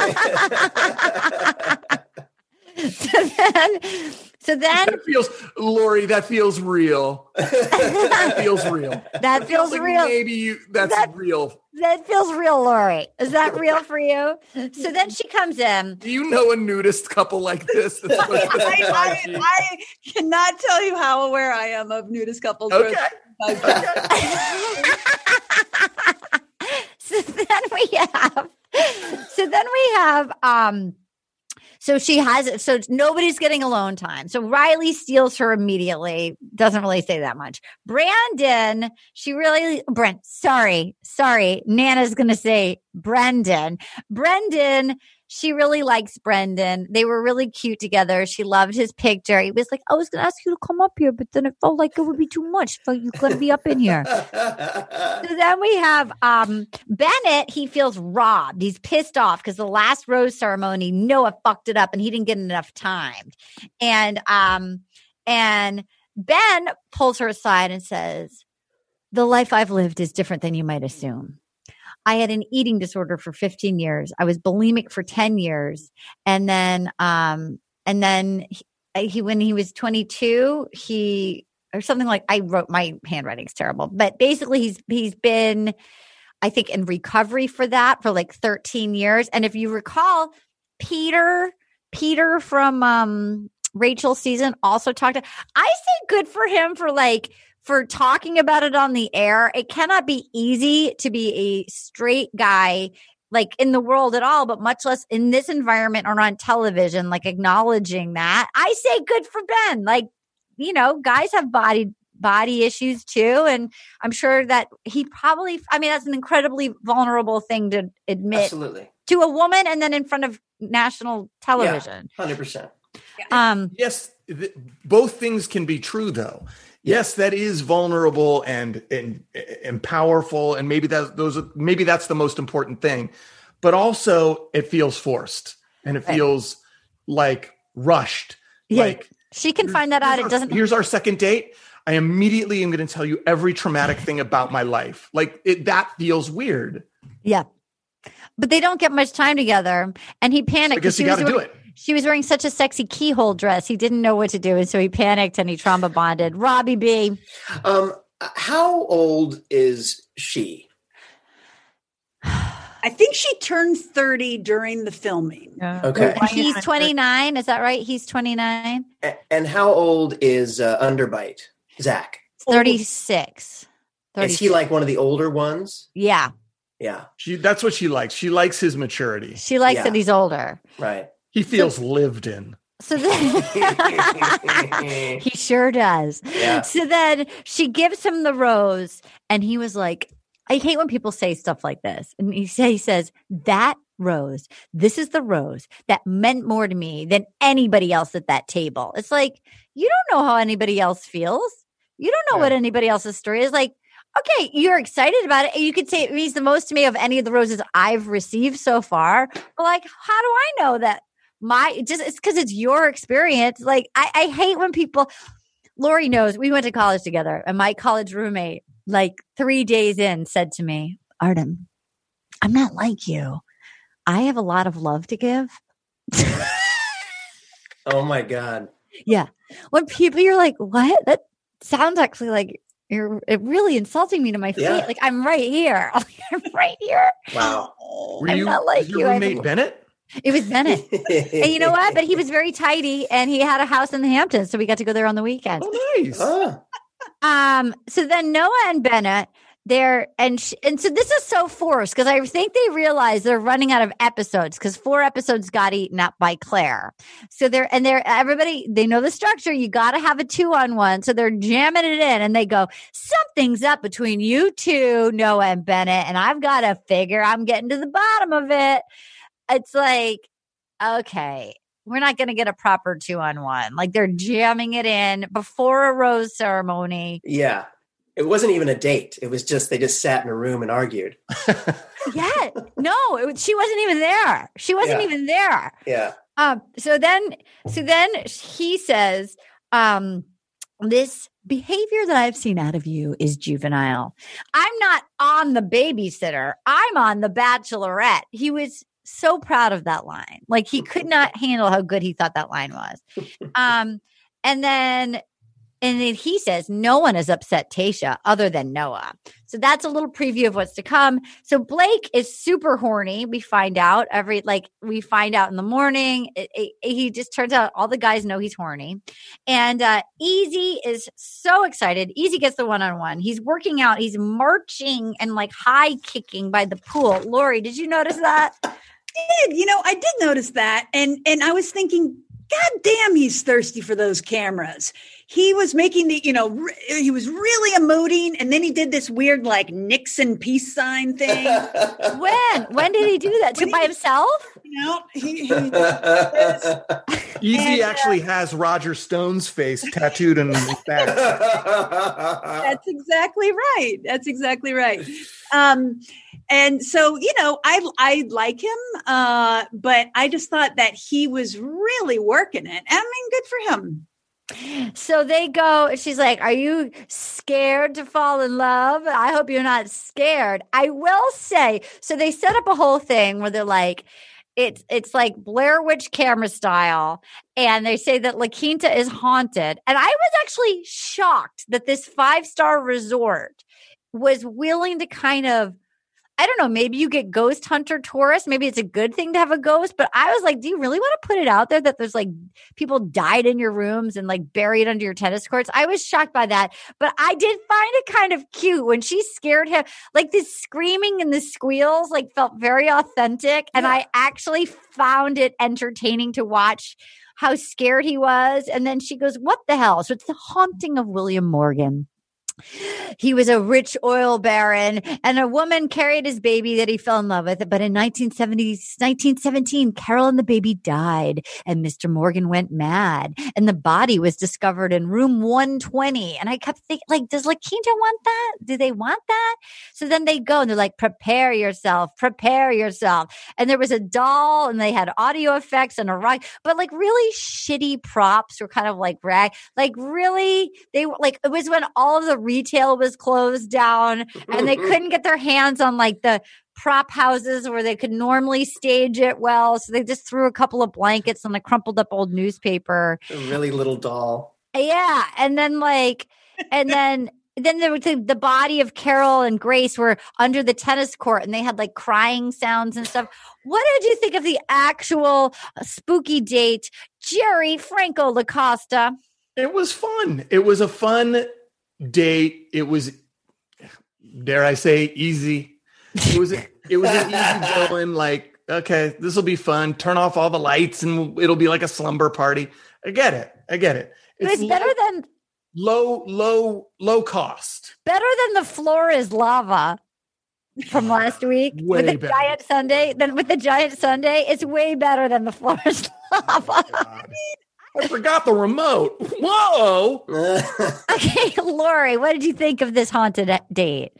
so then, so then That feels, Lori. That feels real. That feels real. that feels Like real. Maybe you, that's That- real. That feels real, Lori. Is that real for you? So then she comes in. Do you know a nudist couple like this? That's supposed to I, I, cannot tell you how aware I am of nudist couples. Okay. so then we have so then we have um so she has so nobody's getting alone time. So riley steals her immediately. Doesn't really say that much. Brandon she really brent sorry sorry. Nana's gonna say brendan. Brendan she really likes Brendan. They were really cute together. She loved his picture. He was like, I was going to ask you to come up here, but then it felt like it would be too much. So you got to be up in here. So then we have um Bennett. He feels robbed. He's pissed off because the last rose ceremony, Noah fucked it up and he didn't get enough time. And um and Ben pulls her aside and says, "The life I've lived is different than you might assume." I had an eating disorder for 15 years. I was bulimic for 10 years. And then, um, and then he, he when he was 22, he, or something like, I wrote my handwriting's terrible, but basically he's, he's been, I think in recovery for that for like 13 years. And if you recall, Peter, Peter from, um, Rachel's season also talked, I say good for him for like, for talking about it on the air. It cannot be easy to be a straight guy like in the world at all, but much less in this environment or on television, like acknowledging that. I say good for Ben. Like, you know, guys have body body issues too. And I'm sure that he probably I mean, that's an incredibly vulnerable thing to admit Absolutely. to a woman and then in front of national television. Hundred percent. Um Yes, th- both things can be true though. Yes, that is vulnerable and and and powerful, and maybe that those are, maybe that's the most important thing. But also, it feels forced and it Right. feels like rushed. Yeah, Like she can find that out. It doesn't Here's our second date. I immediately am going to tell you every traumatic thing about my life. Like it, that feels weird. Yeah. But they don't get much time together. And he panicked. I guess you got to do it. She was wearing such a sexy keyhole dress. He didn't know what to do. And so he panicked and he trauma bonded. Robbie B. Um, how old is she? I think she turned 30 during the filming. Okay. And he's 29. Is that right? He's 29. And how old is uh, Underbite? Zach. 36. Is he like one of the older ones? Yeah. Yeah. She that's what she likes. She likes his maturity. She likes Yeah. that he's older. Right. He feels lived in. So then he sure does. Yeah. So then she gives him the rose, and he was like, I hate when people say stuff like this. And he, say, he says, That rose, this is the rose that meant more to me than anybody else at that table. It's like, you don't know how anybody else feels. You don't know what anybody else's story is. Like, okay, you're excited about it. You could say it means the most to me of any of the roses I've received so far. But like, how do I know that my just it's because it's your experience. Like, I, I hate when people Lori knows we went to college together, and my college roommate, like three days in, said to me, Arden, I'm not like you. I have a lot of love to give. Oh my God. Yeah. When people, you're like, what? That sounds actually like you're it really insulting me to my face. Yeah. Like, I'm right here. I'm right here. Wow. Were I'm you not like was your you. I have roommate Bennett? It was Bennett. and you know what? But he was very tidy and he had a house in the Hamptons. So we got to go there on the weekends. Oh, nice. Um, so then Noah and Bennett, they're and sh- and so this is so forced because I think they realize they're running out of episodes because four episodes got eaten up by Clare. So they're and they're everybody they know the structure. You got to have a two on one. So they're jamming it in and they go something's up between you two, Noah and Bennett, and I've got to figure I'm getting to the bottom of it. It's like okay. We're not going to get a proper two on one. Like they're jamming it in before a rose ceremony. yeah. It wasn't even a date. It was just they just sat in a room and argued. Yeah, no, it, she wasn't even there. She wasn't Yeah. even there. Yeah. Um, so then, so then he says, um, this behavior that I've seen out of you is juvenile. I'm not on the babysitter. I'm on the bachelorette. He was so proud of that line. Like he could not handle how good he thought that line was. Um, and then and then he says, no one has upset Tasha other than Noah. So that's a little preview of what's to come. So Blake is super horny. We find out every, like, we find out in the morning. It, it, he just turns out all the guys know he's horny. And uh, Eazy is so excited. Eazy gets the one on one. He's working out. He's marching and like high kicking by the pool. Lori, did you notice that? Did. You know, I did notice that. And and I was thinking, God damn, he's thirsty for those cameras. He was making the, you know, re- he was really emoting, and then he did this weird like Nixon peace sign thing. When? When did he do that? To When by himself? You know, he, he Eazy And, uh, actually has Roger Stone's face tattooed in his back. That's exactly right. That's exactly right. Um, and so you know, I I like him, uh, but I just thought that he was really working it. I mean, good for him. So they go, she's like, Are you scared to fall in love? I hope you're not scared. I will say, so they set up a whole thing where they're like, it's it's like Blair Witch camera style, and they say that La Quinta is haunted. And I was actually shocked that this five star resort was willing to kind of I don't know, maybe you get ghost hunter tourists. Maybe it's a good thing to have a ghost, but I was like, do you really want to put it out there that there's like people died in your rooms and like buried under your tennis courts? I was shocked by that, but I did find it kind of cute when she scared him. Like the screaming and the squeals like felt very authentic. And I actually found it entertaining to watch how scared he was. And then she goes, what the hell? So it's the haunting of William Morgan. He was a rich oil baron, and a woman carried his baby that he fell in love with. But in 1970, 1917, Carol and the baby died, and Mr. Morgan went mad, and the body was discovered in room 120. And I kept thinking, like, does La Quinta want that? Do they want that? So then they go and they're like, prepare yourself, prepare yourself. And there was a doll, and they had audio effects and a rock, but like really shitty props were kind of like rag, like really, they were like, it was when all of the retail was closed down and they couldn't get their hands on like the prop houses where they could normally stage it well. So they just threw a couple of blankets on a crumpled up old newspaper. A really little doll. Yeah. And then like, and then, then there was the, the body of Carol and Grace were under the tennis court and they had like crying sounds and stuff. What did you think of the actual uh, spooky date? Jerry Franco Lacosta. It was fun. It was a fun date. It was, dare I say, easy. It was it was an easy going. Like, okay, this will be fun. Turn off all the lights, and it'll be like a slumber party. I get it. I get it. It's, was better than low, low, low cost. better than the floor is lava from last week Way with the better. giant Sunday. Then with the giant Sunday, it's way better than the floor is lava. I forgot the remote. Whoa! okay, Lori, what did you think of this haunted date?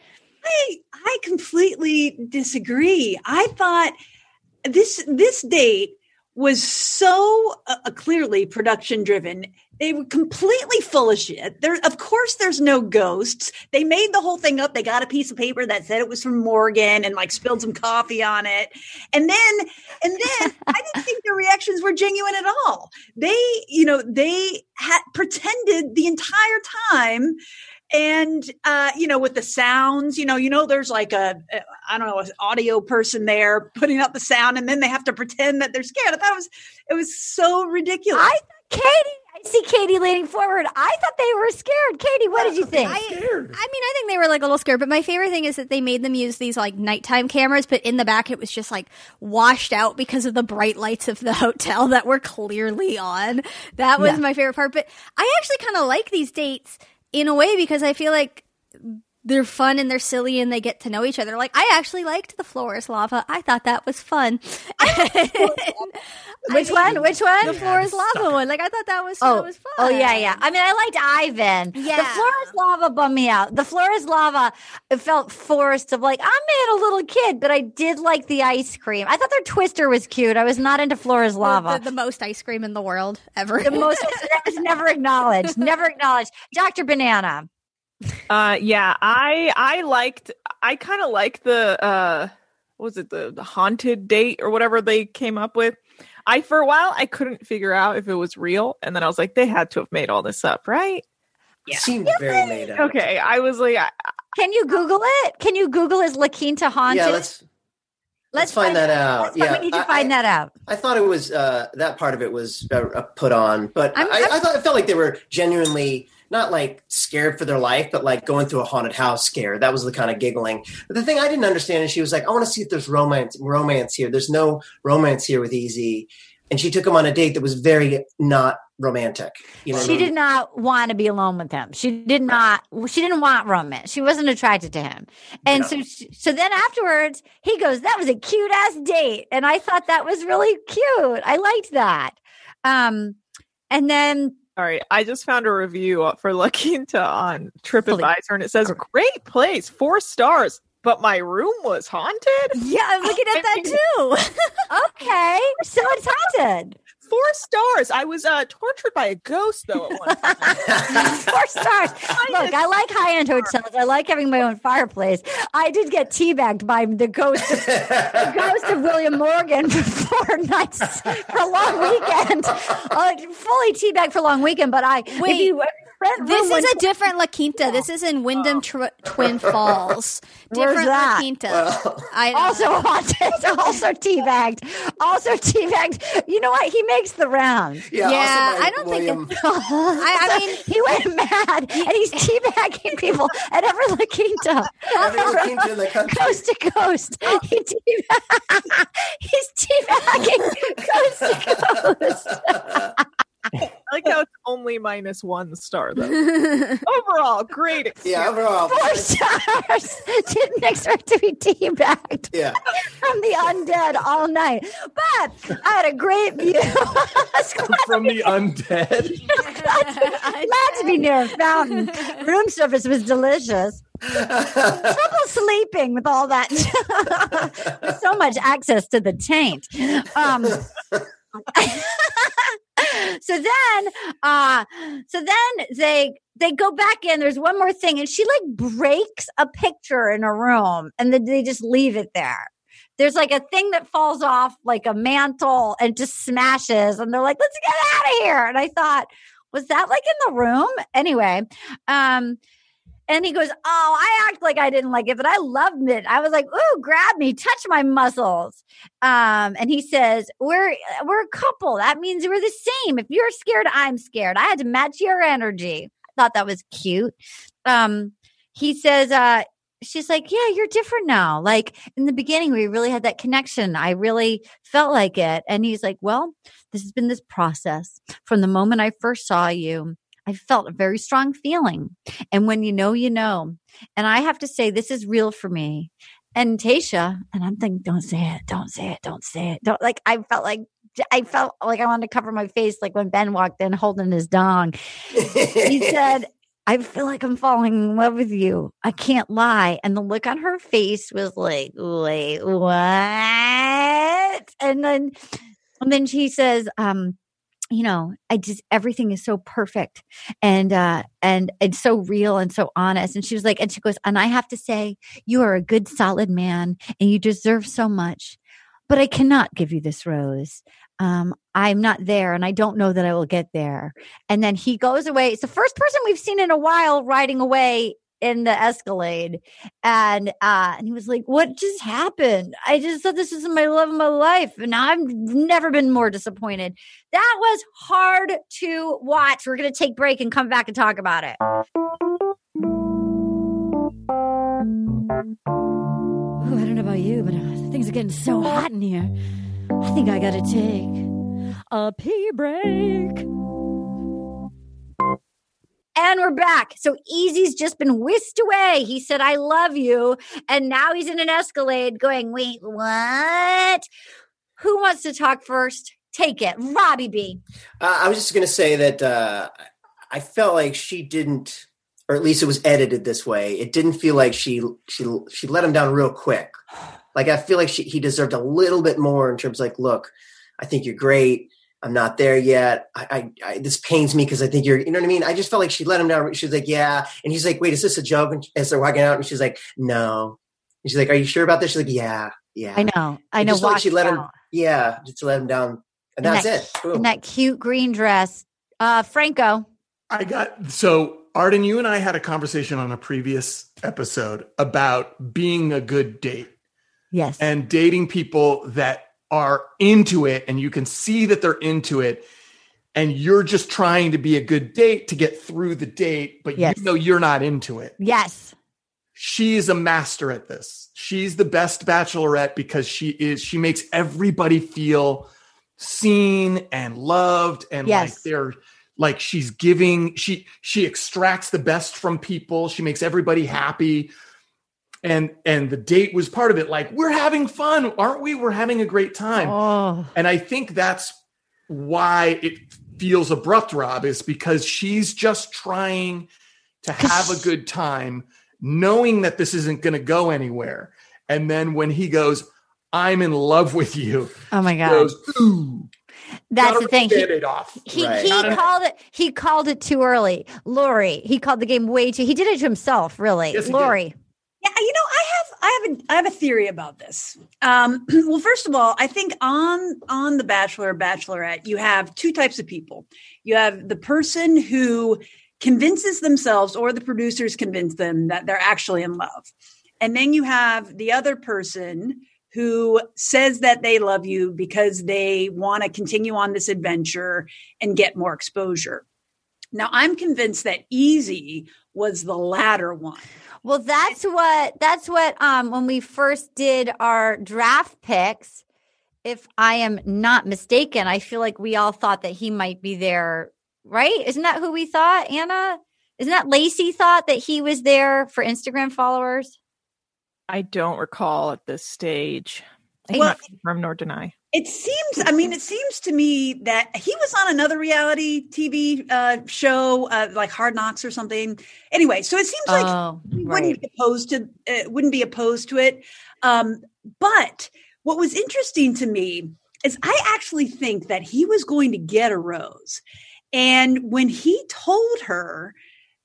I I completely disagree. I thought this this date was so uh, clearly production driven. They were completely full of shit. There, of course, there's no ghosts. They made the whole thing up. They got a piece of paper that said it was from Morgan and like spilled some coffee on it. And then, and then I didn't think their reactions were genuine at all. They, you know, they had pretended the entire time and uh you know with the sounds you know you know there's like a a i don't know an audio person there putting out the sound and then they have to pretend that they're scared i thought it was it was so ridiculous I thought Katie, see Katie leaning forward. I thought they were scared. Katie, what did you think? I, I mean, I think they were like a little scared, but my favorite thing is that they made them use these like nighttime cameras, but in the back it was just like washed out because of the bright lights of the hotel that were clearly on. That was Yeah. my favorite part. But I actually kind of like these dates in a way because I feel like they're fun and they're silly and they get to know each other. Like I actually liked the floor is lava. I thought that was fun. Which one? Which one? the floor is lava one. Like I thought that was Oh, that was fun. oh yeah, yeah. I mean, I liked Ivan. Yeah. The Yeah. Flores lava bummed me out. The Flores lava, it felt forced of like, I'm made a little kid, but I did like the ice cream. I thought their twister was cute. I was not into Flores The- lava. The, the most ice cream in the world ever. The most that was never acknowledged. Never acknowledged. Dr. Banana. Uh, yeah, I I liked I kind of like the uh what was it the, the haunted date or whatever they came up with. I for a while I couldn't figure out if it was real, and then I was like, they had to have made all this up, right? It seemed very made up. Okay, I was like, I, Can you Google it? Can you Google is La Quinta haunted? Yeah, let's let's find that out. Let's find- Yeah, we need to I- find I- that out. I thought it was uh, that part of it was uh, uh, put on, but I'm- I, I'm- I thought it felt like they were genuinely not like scared for their life, but like going through a haunted house scared. That was the kind of giggling. But the thing I didn't understand is she was like, "I want to see if there's romance romance here. There's no romance here with Eazy," and she took him on a date that was very not romantic. You know, what I She mean? did not want to be alone with him. She did not. She didn't want romance. She wasn't attracted to him. And Yeah. so, she- so then afterwards, he goes, "That was a cute ass date," and I thought that was really cute. I liked that. Um, and then all right, I just found a review for La Quinta on TripAdvisor, and it says, "Great place, four stars." But my room was haunted. yeah, I'm looking at that too. okay, so it's haunted. Four stars. I was uh, tortured by a ghost though at one time. Four stars. Look, I like high end hotels. I like having my own fireplace. I did get teabagged by the ghost of the ghost of William Morgan for four nights for a long weekend. Uh, fully teabagged for a long weekend, but I if Wait, you rent This is a different La Quinta. This is in Wyndham oh. Tw- Twin Falls. Different that? La Quinta. I also haunted, also teabagged, also teabagged. You know what? He makes the rounds. yeah, Yeah, also I don't think William, I, I mean, he went mad, and he's teabagging people at every La Quinta. every quinta in the country. coast to coast. Oh. He teabag- he's teabagging coast to coast. I like how it's only minus one star though. Overall, great. Experience. Yeah, overall. Four stars. Didn't expect to be teabagged Yeah. from the undead all night, but I had a great view. From the undead. glad to be near a fountain. Room service was delicious. Trouble sleeping with all that. With so much access to the taint. Um, so then uh so then they they go back in there's one more thing and she like breaks a picture in a room and then they just leave it there. There's like a thing that falls off like a mantle and just smashes and they're like let's get out of here. And i thought was that like in the room? Anyway um and he goes, Oh, I act like I didn't like it, but I loved it. I was like, Ooh, grab me, touch my muscles. Um, and he says, We're we're a couple. That means we're the same. If you're scared, I'm scared. I had to match your energy. I thought that was cute. Um, he says, uh, she's like, Yeah, you're different now. Like in the beginning, we really had that connection. I really felt like it. And he's like, Well, this has been this process from the moment I first saw you. I felt a very strong feeling. And when you know, you know. And I have to say, this is real for me. And Tayshia, and I'm thinking, don't say it, don't say it, don't say it. Don't like I felt like I felt like I wanted to cover my face like when Ben walked in holding his dong. He said, I feel like I'm falling in love with you. I can't lie. And the look on her face was like, wait, what? And then and then she says, um, you know, I just everything is so perfect and uh and it's so real and so honest. And she was like, and she goes, and I have to say, you are a good, solid man and you deserve so much. But I cannot give you this rose. Um, I'm not there and I don't know that I will get there. And then he goes away. It's the first person we've seen in a while riding away in the Escalade. And uh and he was like, What just happened? I just thought this is my love of my life. And I've never been more disappointed. That was hard to watch. We're gonna take a break and come back and talk about it. Ooh, I don't know about you, but uh, things are getting so hot in here. I think I gotta take a pee break. And we're back. So Eazy's just been whisked away. He said, I love you. And now he's in an Escalade going, wait, what? Who wants to talk first? Take it. Robbie B. Uh, I was just going to say that uh, I felt like she didn't, or at least it was edited this way. It didn't feel like she she she let him down real quick. Like I feel like she, he deserved a little bit more in terms of like, look, I think you're great. I'm not there yet. I, I, I this pains me because I think you're, you know what I mean. I just felt like she let him down. She was like, yeah, and he's like, wait, is this a joke? And as they're walking out, and she's like, no. And she's like, are you sure about this? She's like, yeah. Yeah, I know. I know. Just like she walked let him. out Yeah, just let him down, and In that's that- it. Boom. in that cute green dress. Uh, Franco. I got so Arden, you and I had a conversation on a previous episode about being a good date Yes. and dating people that are into it and you can see that they're into it and you're just trying to be a good date to get through the date but Yes. you know you're not into it. yes. She is a master at this. She's the best bachelorette because she is she makes everybody feel seen and loved and like Yes. they're like she's giving she she extracts the best from people she makes everybody happy and and the date was part of it like we're having fun aren't we we're having a great time Oh. and i think that's why it feels abrupt rob is because she's just trying to have a good time knowing that this isn't going to go anywhere and then when he goes i'm in love with you Oh my God. goes ooh That's the thing. He, off he, Right. he Not an- called it he called it too early. Lori, he called the game way too he did it to himself, really. Yes, he did. Lori. Yeah, you know, I have I have a I have a theory about this. Um, well, first of all, I think on on the Bachelor or Bachelorette, you have two types of people. You have the person who convinces themselves, or the producers convince them that they're actually in love, and then you have the other person who says that they love you because they want to continue on this adventure and get more exposure. Now, I'm convinced that Eazy was the latter one. Well, that's what that's what um when we first did our draft picks, if I am not mistaken, I feel like we all thought that he might be there, right? Isn't that who we thought, Anna? Isn't that Lacey thought that he was there for Instagram followers? I don't recall at this stage. I Well- cannot confirm nor deny. It seems, I mean, it seems to me that he was on another reality TV uh, show, uh, like Hard Knocks or something. Anyway, so it seems like oh, he right. wouldn't be opposed to uh, wouldn't be opposed to it. Um, but what was interesting to me is I actually think that he was going to get a rose, and when he told her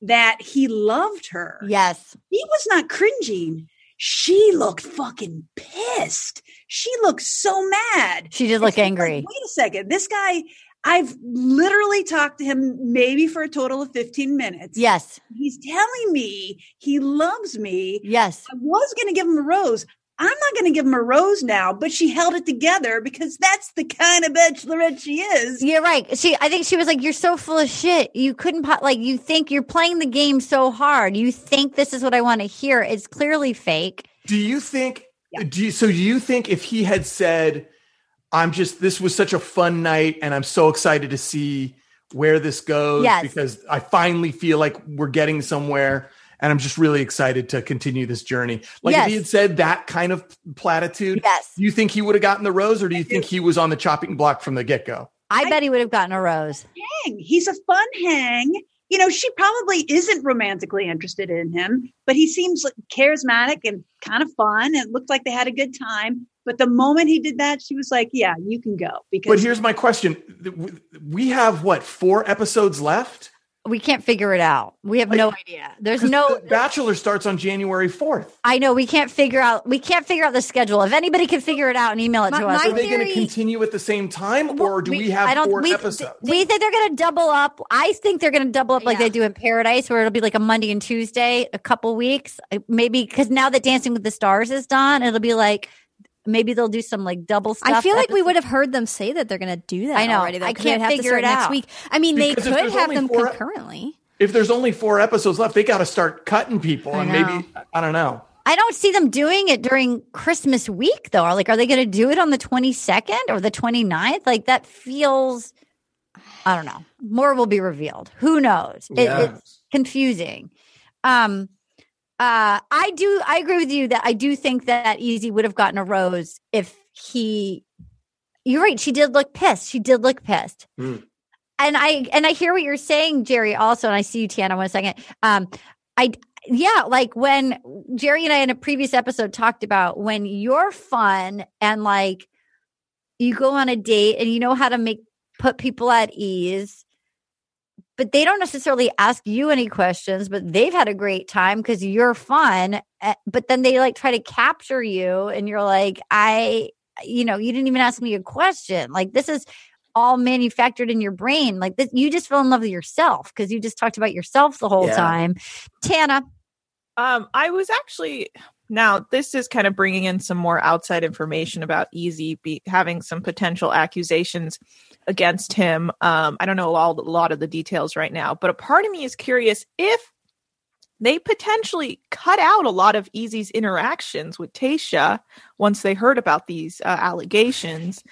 that he loved her, Yes. he was not cringing. She looked fucking pissed. She looked so mad. She did look she angry. Like, Wait a second. This guy, I've literally talked to him maybe for a total of 15 minutes. Yes. He's telling me he loves me. Yes. I was going to give him a rose. I'm not going to give him a rose now, but she held it together because that's the kind of bachelorette she is. You're right. She, I think she was like, "You're so full of shit. You couldn't po- like. You think you're playing the game so hard. You think this is what I want to hear. It's clearly fake. Do you think? Yeah. Do you, so? Do you think if he had said, "I'm just this was such a fun night, and I'm so excited to see where this goes Yes. because I finally feel like we're getting somewhere, and I'm just really excited to continue this journey." Like if he had said that kind of platitude, Yes, do you think he would have gotten the rose, or do you think he was on the chopping block from the get go? I bet he would have gotten a rose. hang. He's a fun hang. You know, she probably isn't romantically interested in him, but he seems charismatic and kind of fun. It looked like they had a good time. But the moment he did that, she was like, "Yeah, you can go." Because But here's my question: We have what four episodes left? We can't figure it out. We have no idea. There's no. The Bachelor starts on January fourth. I know we can't figure out. We can't figure out the schedule. If anybody can figure it out and email it My- to us, my Are they going to continue at the same time, or do we, we- have I don't- four we- episodes? we think they're going to double up. I think they're going to double up like Yeah. they do in Paradise, where it'll be like a Monday and Tuesday, a couple weeks, maybe because now that Dancing with the Stars is done, it'll be like maybe they'll do some like double stuff. I feel like we would have heard them say that they're going to do that I know. already. Though, I 'cause they'd can't have to figure start it next out. week. I mean, they Because if could have them four- concurrently. if there's only four episodes left, they got to start cutting people, and know. maybe I don't know. I don't see them doing it during Christmas week though. Like, are they going to do it on the 22nd or the 29th? Like, that feels, I don't know. More will be revealed. Who knows? It- Yeah. it's confusing. Um, uh, I do, I agree with you that I do think that Eazy would have gotten a rose if he, you're right. She did look pissed. She did look pissed. Hmm. And I, and I hear what you're saying, Jerry, also. And I see you, Tiana, one second. Um, I, yeah, like when Jerry and I in a previous episode talked about when you're fun and like you go on a date and you know how to make put people at ease, but they don't necessarily ask you any questions, but they've had a great time because you're fun eh, but then they like try to capture you and you're like i you know you didn't even ask me a question. Like this is all manufactured in your brain like this you just fell in love with yourself because you just talked about yourself the whole Yeah. time. Tana? Um, I was actually now this is kind of bringing in some more outside information about Eazy be, having some potential accusations against him. Um, I don't know all, a lot of the details right now, but a part of me is curious if they potentially cut out a lot of Eazy's interactions with Tayshia once they heard about these uh, allegations.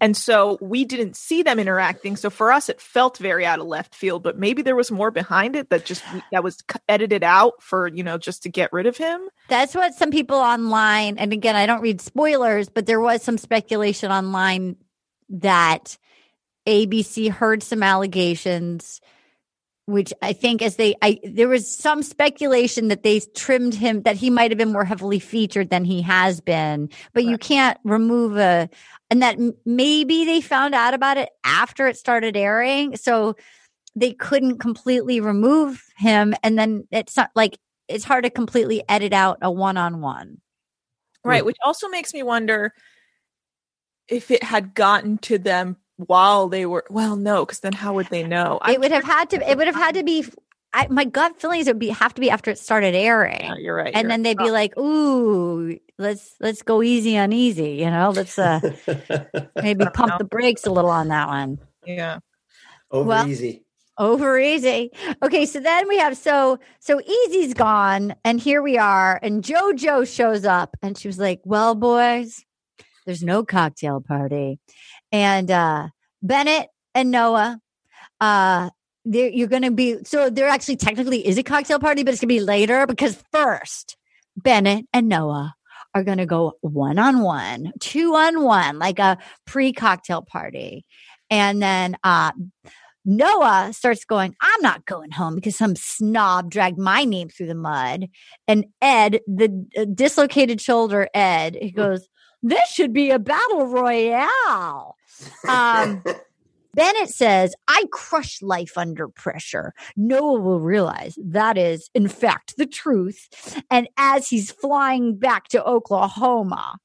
And so we didn't see them interacting. So for us, it felt very out of left field. But maybe there was more behind it that just that was edited out for you know just to get rid of him. That's what some people online, and again, I don't read spoilers, but there was some speculation online that ABC heard some allegations, which I think as they, I, there was some speculation that they trimmed him, that he might have been more heavily featured than he has been, but you can't remove a, and that m- maybe they found out about it after it started airing. So they couldn't completely remove him. And then it's not like, it's hard to completely edit out a one on one. Right, which also makes me wonder if it had gotten to them while they were well, no, because then how would they know? It would have had to. It would have had to be. I, my gut feeling is it would be have to be after it started airing, Yeah, you're right. and you're then they'd be like, "Ooh, let's let's go easy on Eazy," you know. Let's uh maybe pump the brakes a little on that one. yeah. Over Well- easy. Over easy. Okay, so then we have so so Eazy's gone, and here we are, and JoJo shows up, and she was like, "Well, boys, there's no cocktail party," and uh Bennett and Noah, uh, they're, you're going to be so there actually technically is a cocktail party, but it's going to be later because first Bennett and Noah are going to go one on one, two on one, like a pre cocktail party, and then uh Noah starts going, I'm not going home because some snob dragged my name through the mud. And Ed, the uh, dislocated shoulder Ed, he goes, This should be a battle royale. Um, Bennett says, I crush life under pressure. Noah will realize that is, in fact, the truth. And as he's flying back to Oklahoma,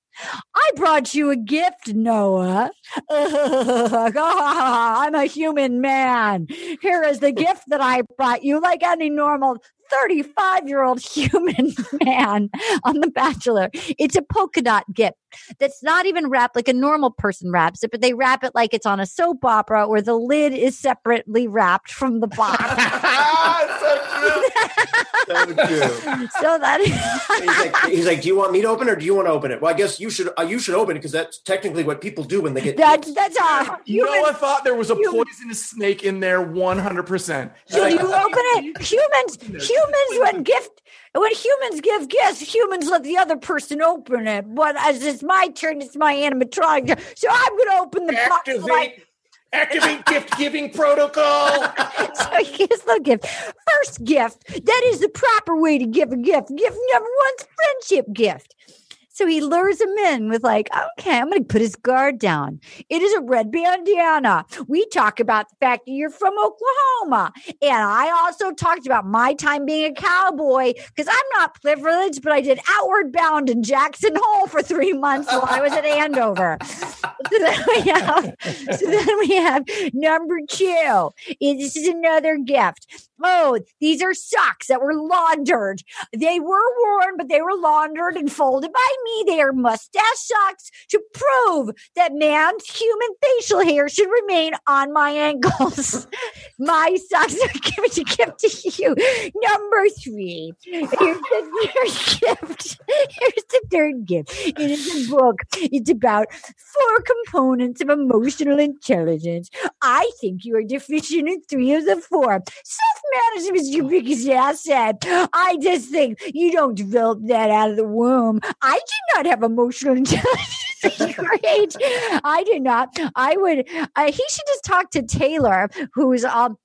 I brought you a gift, Noah. I'm a human man. Here is the gift that I brought you, like any normal 35 year old human man on The Bachelor. It's a polka dot gift that's not even wrapped like a normal person wraps it, but they wrap it like it's on a soap opera where the lid is separately wrapped from the box. So true. so that he's like, he's like, do you want me to open it or do you want to open it? Well, I guess you should. Uh, you should open it because that's technically what people do when they get. that's that's how You know, I thought there was a human- poisonous snake in there 100%. So you open it. Humans, humans, when gift, when humans give gifts, humans let the other person open it. But as it's my turn, it's my animatronic. So I'm going to open the box. Activate, activate gift giving protocol. so here's the gift. First gift. That is the proper way to give a gift. Gift number one's friendship gift. So he lures him in with like, okay, I'm going to put his guard down. It is a red bandana. We talk about the fact that you're from Oklahoma. And I also talked about my time being a cowboy because I'm not privileged, but I did outward bound in Jackson Hole for three months while I was at Andover. so then we have, so then we have number two. This is another gift. Oh, these are socks that were laundered. They were worn, but they were laundered and folded by me. They are mustache socks to prove that man's human facial hair should remain on my ankles. my socks are given to gift to you. Number three. Here's the third gift. Here's the third gift. It is a book. It's about four components of emotional intelligence. I think you are deficient in three of the four. Self management is your biggest asset. I just think you don't develop that out of the womb. I did not have emotional intelligence. I did not. I would, uh, he should just talk to Taylor, who's, um,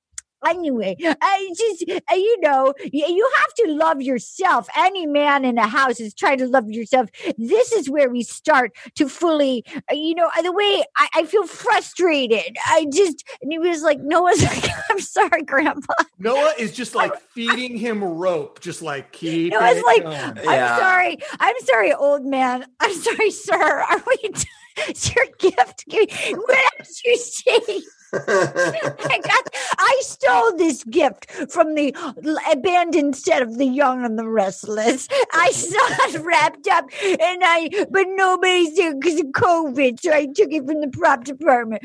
Anyway, I just, uh, you know, you have to love yourself. Any man in a house is trying to love yourself. This is where we start to fully, uh, you know, the way I, I feel frustrated. I just, and he was like, Noah's like, I'm sorry, Grandpa. Noah is just like feeding him rope, just like keep. It was it like, going. I'm Yeah. sorry. I'm sorry, old man. I'm sorry, sir. Are we? T- it's your gift. Give me- What else you say? I got. I stole this gift from the abandoned set of the Young and the Restless. I saw it wrapped up, and I. But nobody's there because of COVID, so I took it from the prop department.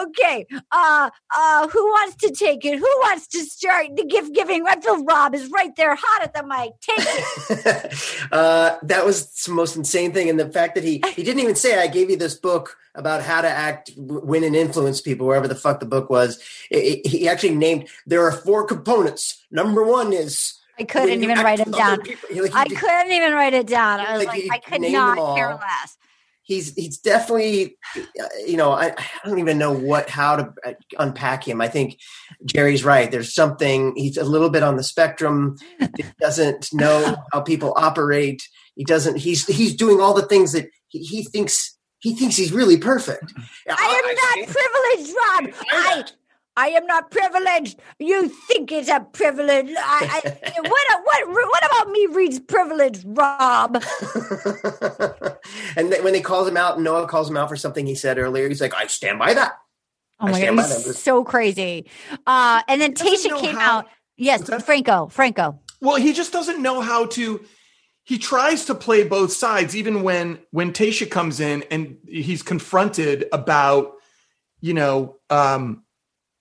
Okay. Uh. Uh. Who wants to take it? Who wants to start the gift giving? I feel Rob is right there, hot at the mic. Take it. uh, that was the most insane thing, and the fact that he he didn't even say I gave you this book about how to act, win, and influence people, wherever the fuck the book was. I- I- he actually named there are four components. Number one is I couldn't even write it down. people- like, I did- couldn't even write it down. I was Like, like, I could not care less. he's he's definitely you know I, I don't even know what how to uh, unpack him i think jerry's right there's something he's a little bit on the spectrum he doesn't know how people operate he doesn't he's he's doing all the things that he, he thinks he thinks he's really perfect I am not privileged, Rob. I, I am not privileged. You think it's a privilege. I, I, what, what, what about me reads privilege, Rob? and then when they calls him out noah calls him out for something he said earlier he's like i stand by that Oh I my stand god, by he's so crazy. Uh, and then doesn't Tayshia came how- out. Yes, that? Franco, Franco. Well, he just doesn't know how to. He tries to play both sides, even when when Tayshia comes in and he's confronted about, you know, um,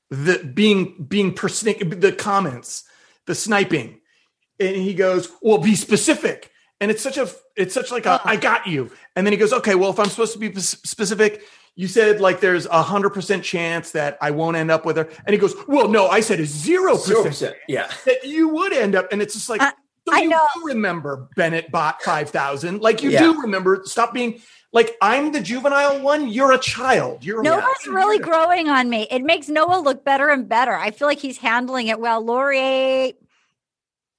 the being being persnic the comments, the sniping, and he goes, "Well, be specific." And it's such a it's such like a I got you, and then he goes, "Okay, well, if I'm supposed to be p- specific." You said like there's a hundred percent chance that I won't end up with her, and he goes, "Well, no, I said a zero percent percent. Yeah. that you would end up and it's just like I- so I you know. do remember bennett bought 5000 like you Yeah. do remember stop being like i'm the juvenile one you're a child you're Noah's a really growing on me. It makes Noah look better and better. I feel like he's handling it well. Lori,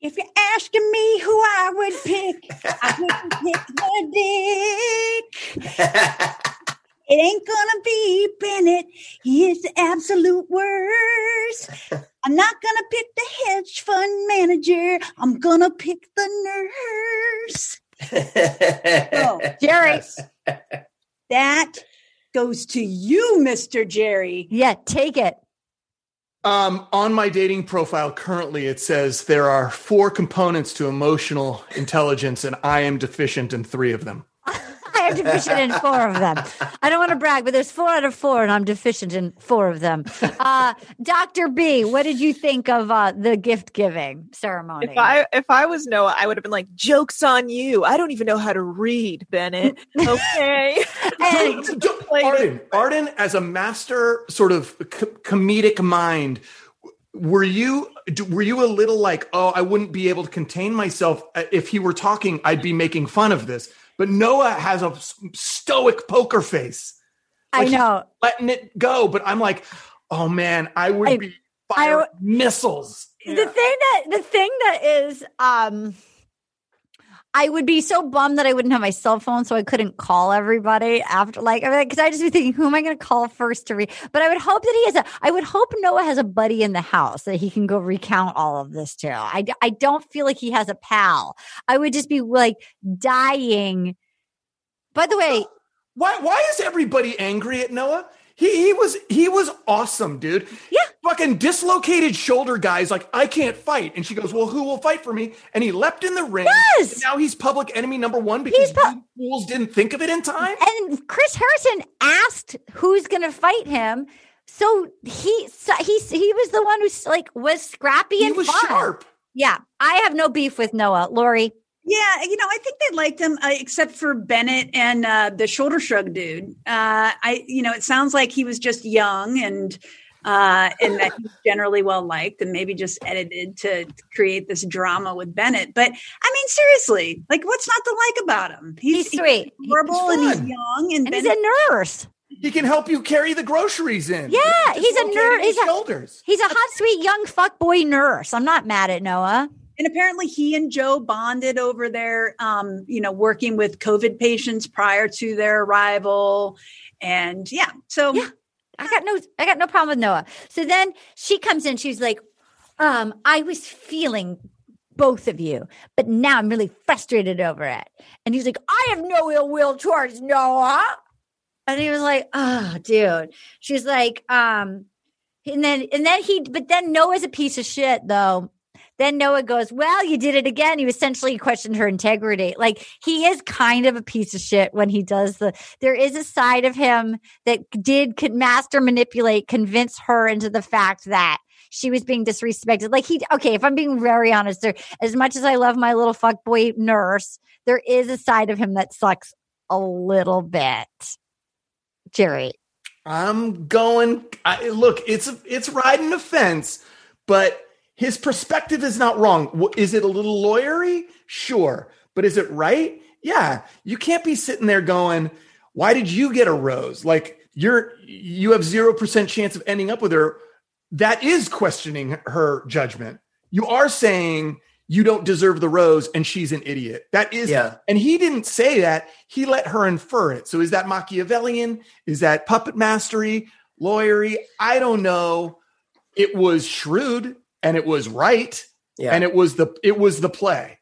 If you're asking me who I would pick, I wouldn't pick the dick. It ain't gonna be Bennett. He is the absolute worst. I'm not gonna pick the hedge fund manager. I'm gonna pick the nurse. Oh, Jerry. Yes. That goes to you, Mr. Jerry. Yeah, take it. um on my dating profile currently it says there are four components to emotional intelligence and i am deficient in three of them I am deficient in four of them. I don't want to brag, but there's four out of four, and I'm deficient in four of them. Uh, Dr. B, what did you think of uh, the gift giving ceremony? If I if I was Noah, I would have been like, "Jokes on you! I don't even know how to read, Bennett." Okay, And- Don't- Like- arden arden as a master sort of co- comedic mind were you were you a little like oh i wouldn't be able to contain myself Uh, if he were talking i'd be making fun of this but noah has a stoic poker face. I Like, he's know. letting it go but i'm like oh man i would I- be I- firing missiles. The thing that the thing that is um I would be so bummed that I wouldn't have my cell phone, so I couldn't call everybody after, like, because I just be thinking, who am I going to call first to read? But I would hope that he has a. I would hope Noah has a buddy in the house that he can go recount all of this to. I I don't feel like he has a pal. I would just be like dying. By the way, Why why is everybody angry at Noah? He he was he was awesome, dude. Yeah. Fucking dislocated shoulder guys like I can't fight. And she goes, Well, who will fight for me? And he leapt in the ring. Yes! And now he's public enemy number one because pu- fools didn't think of it in time. and Chris Harrison asked who's going to fight him. So he so he he was the one who's like was scrappy He and was fun. sharp. Yeah, I have no beef with Noah. Lori, Yeah, you know, I think they liked him uh, except for Bennett and uh, the shoulder shrug dude. Uh, I, you know, it sounds like he was just young and uh, and that he's generally well liked and maybe just edited to create this drama with Bennett. But I mean, seriously, like, what's not to like about him? he's sweet. adorable and he's young and, and he's a nurse. He can help you carry the groceries in. Yeah, he's a nurse. nerd. his He's a- shoulders. He's a hot, sweet young fuckboy nurse. I'm not mad at Noah. And apparently, he and Joe bonded over their, um, you know, working with COVID patients prior to their arrival. And yeah, so Yeah. I got no I got no problem with Noah. So then she comes in, she's like, um, I was feeling both of you, but now I'm really frustrated over it. And he's like, I have no ill will towards Noah. And he was like, Oh, dude. She's like, um, and then and then he but then Noah's a piece of shit though. Then Noah goes, Well, you did it again. You essentially questioned her integrity. Like he is kind of a piece of shit when he does the there is a side of him that did could master manipulate, convince her into the fact that she was being disrespected. Like he, okay, if I'm being very honest, there, as much as I love my little fuckboy nurse, there is a side of him that sucks a little bit. Jerry, I'm going. I, look, it's it's riding the fence, but his perspective is not wrong. Is it a little lawyery? Sure, but is it right? Yeah. You can't be sitting there going, "Why did you get a rose?" Like you're you have zero percent chance of ending up with her. That is questioning her judgment. You are saying you don't deserve the rose and she's an idiot. That is Yeah. and he didn't say that. He let her infer it. So is that Machiavellian? Is that puppet mastery, lawyery? I don't know. It was shrewd and it was right. Yeah. And it was the it was the play.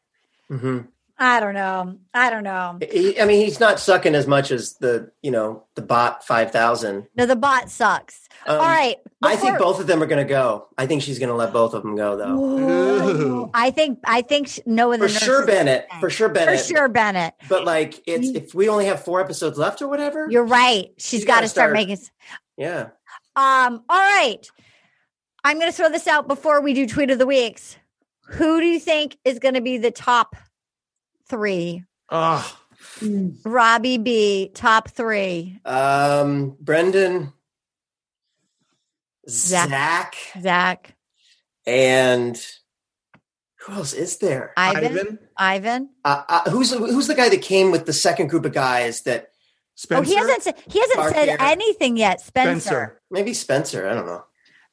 hmm I don't know. I don't know. He, I mean, he's not sucking as much as the you know the bot five thousand. No, the bot sucks. Um, All right. I think both of them are going to go. I think she's going to let both of them go, though. Ooh. I think I think sh- Noah the For sure, Bennett. For sure, Bennett For sure, Bennett. But like, it's if we only have four episodes left or whatever. You're right. She's You got gotta to start start- making. yeah. Um. All right. I'm going to throw this out before we do tweet of the weeks. Who do you think is going to be the top three? Ugh. Robbie B. Top three. Um, Brendan, Zach. Zach, Zach. and who else is there? Ivan. Ivan, Ivan. Uh, uh, who's who's the guy that came with the second group of guys that Spencer, Oh, he hasn't. Said, he hasn't Mark said anything yet. Spencer. Spencer. maybe Spencer? I don't know.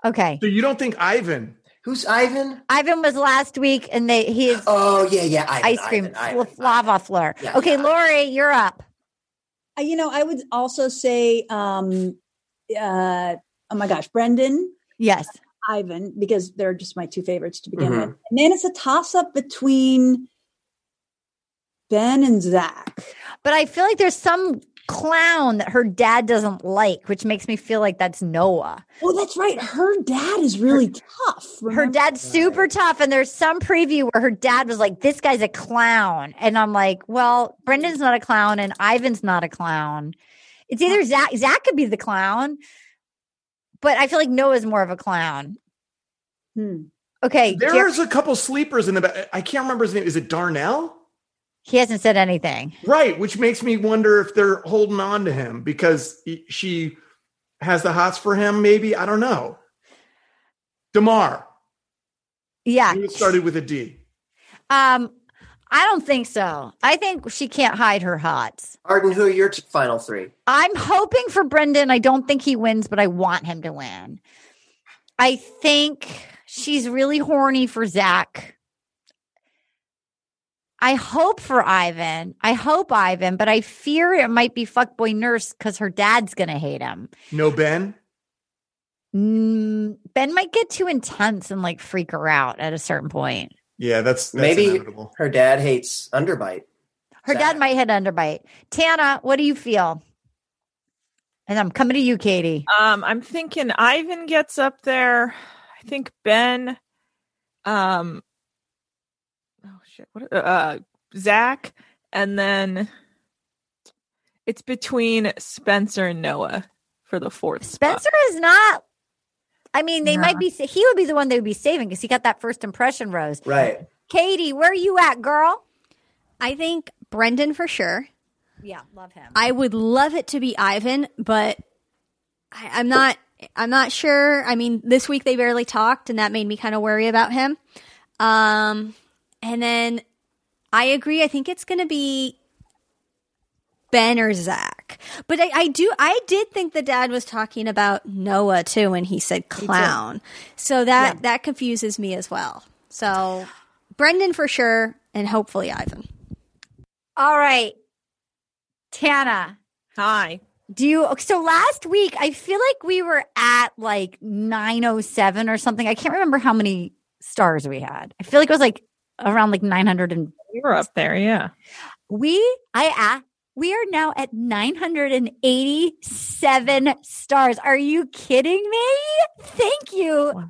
Okay. So you don't think Ivan? Who's Ivan? Ivan was last week, and they he is Oh yeah, yeah, Ivan, ice cream Ivan, Ivan, fl- lava flare. Yeah, okay, yeah. Lori, you're up. Uh, you know, I would also say, um, uh, oh my gosh, Brendan, Yes. Ivan, because they're just my two favorites to begin Mhm. with. And then it's a toss up between Ben and Zach. But I feel like there's some clown that her dad doesn't like, which makes me feel like that's Noah. Oh, that's right. Her dad is really tough. Her remember? dad's super tough, and there's some preview where her dad was like, "This guy's a clown," and I'm like, "Well, Brendan's not a clown, and Ivan's not a clown. It's either Zach. Zach could be the clown, but I feel like Noah's more of a clown." Hmm. Okay, Jer- There's a couple sleepers in the back. I can't remember his name. Is it Darnell? He hasn't said anything. Right, which makes me wonder if they're holding on to him because he- she has the hots for him. Maybe I don't know. Demar. Yeah, He started with a D. um, I don't think so. I think she can't hide her hots. Arden, who are your t- final three? I'm hoping for Brendan. I don't think he wins, but I want him to win. I think she's really horny for Zach. I hope for Ivan. I hope Ivan, but I fear it might be fuckboy nurse because her dad's gonna hate him. No Ben. Mm, ben might get too intense and like freak her out at a certain point. Yeah, that's, that's Maybe inevitable. her dad hates Underbite. Her Zach. dad might hit underbite. Tana, what do you feel? And I'm coming to you, Katie. Um, I'm thinking Ivan gets up there. I think Ben. Um. Oh shit! What? Uh, Zach, and then it's between Spencer and Noah for the fourth. spot. Spencer is not. I mean, they No. might be. He would be the one they would be saving because he got that first impression rose. Right. Katie, where are you at, girl? I think Brendan for sure. Yeah, love him. I would love it to be Ivan, but I, I'm not. I'm not sure. I mean, this week they barely talked, and that made me kind of worry about him. Um, and then I agree. I think it's going to be Ben or Zach. But I, I do, I did think the dad was talking about Noah too when he said clown. So that Yeah. that confuses me as well. So Brendan for sure, and hopefully Ivan. All right. Tana, Hi. do you so last week I feel like we were at like 907 or something. I can't remember how many stars we had. I feel like it was like around like 900 and You were up there, yeah. we I uh, we are now at 987 stars. Are you kidding me? Thank you. Wow.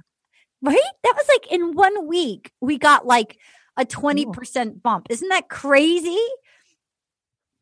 Right? That was like in one week we got like a 20% bump. Isn't that crazy?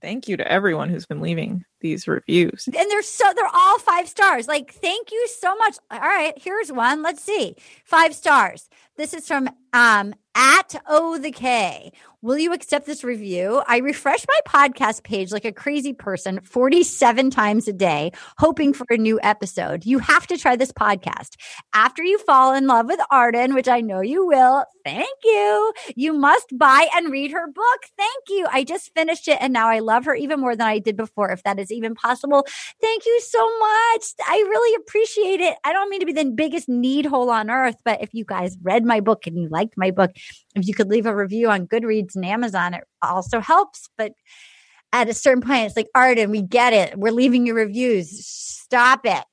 Thank you to everyone who's been leaving these reviews. and they're so they're all five stars. Like, thank you so much. All right, here's one. Let's see. Five stars. This is from um at O the K. Will you accept this review? I refresh my podcast page like a crazy person 47 times a day, hoping for a new episode. You have to try this podcast. After you fall in love with Arden, which I know you will, thank you. You must buy and read her book. Thank you. I just finished it and now I love her even more than I did before, if that is even possible. Thank you so much. I really appreciate it. I don't mean to be the biggest need hole on earth, but if you guys read my book and you liked my book, if you could leave a review on Goodreads and Amazon, it also helps. But at a certain point, it's like, Arden, we get it. We're leaving your reviews. Stop it.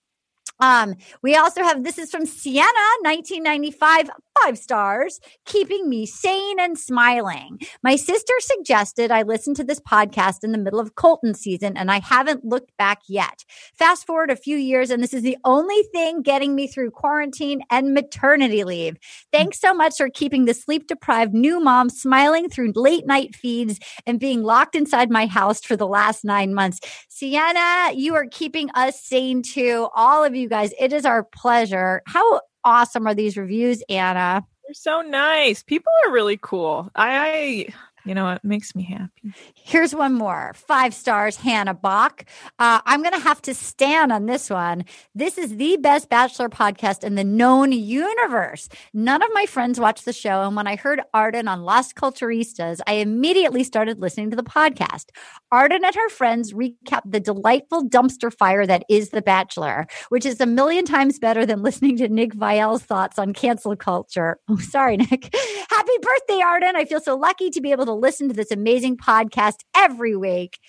Um, we also have this is from Sienna, 1995, five stars, keeping me sane and smiling. My sister suggested I listen to this podcast in the middle of Colton season, and I haven't looked back yet. Fast forward a few years, and this is the only thing getting me through quarantine and maternity leave. Thanks so much for keeping the sleep deprived new mom smiling through late night feeds and being locked inside my house for the last nine months. Sienna, you are keeping us sane too. All of you guys, it is our pleasure. How awesome are these reviews, Anna? They're so nice. People are really cool. I, I you know, it makes me happy. Here's one more. Five stars, Hannah Bach. Uh, I'm going to have to stand on this one. This is the best Bachelor podcast in the known universe. None of my friends watch the show. And when I heard Arden on Las Culturistas, I immediately started listening to the podcast. Arden and her friends recap the delightful dumpster fire that is The Bachelor, which is a million times better than listening to Nick Viall's thoughts on cancel culture. Oh, sorry, Nick. Happy birthday, Arden. I feel so lucky to be able to listen to this amazing podcast every week.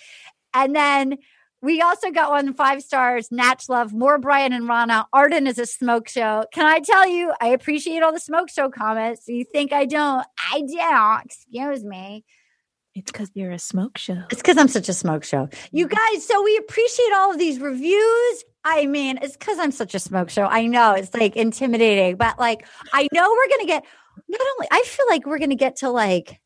And then we also got one five stars, Natch Love, more Brian and Rana. Arden is a smoke show. Can I tell you, I appreciate all the smoke show comments. You think I don't? I do. Excuse me. It's because you're a smoke show. It's because I'm such a smoke show. You mm-hmm. guys, so we appreciate all of these reviews. I mean, it's because I'm such a smoke show. I know it's like intimidating, but like, I know we're going to get not only, I feel like we're going to get to like,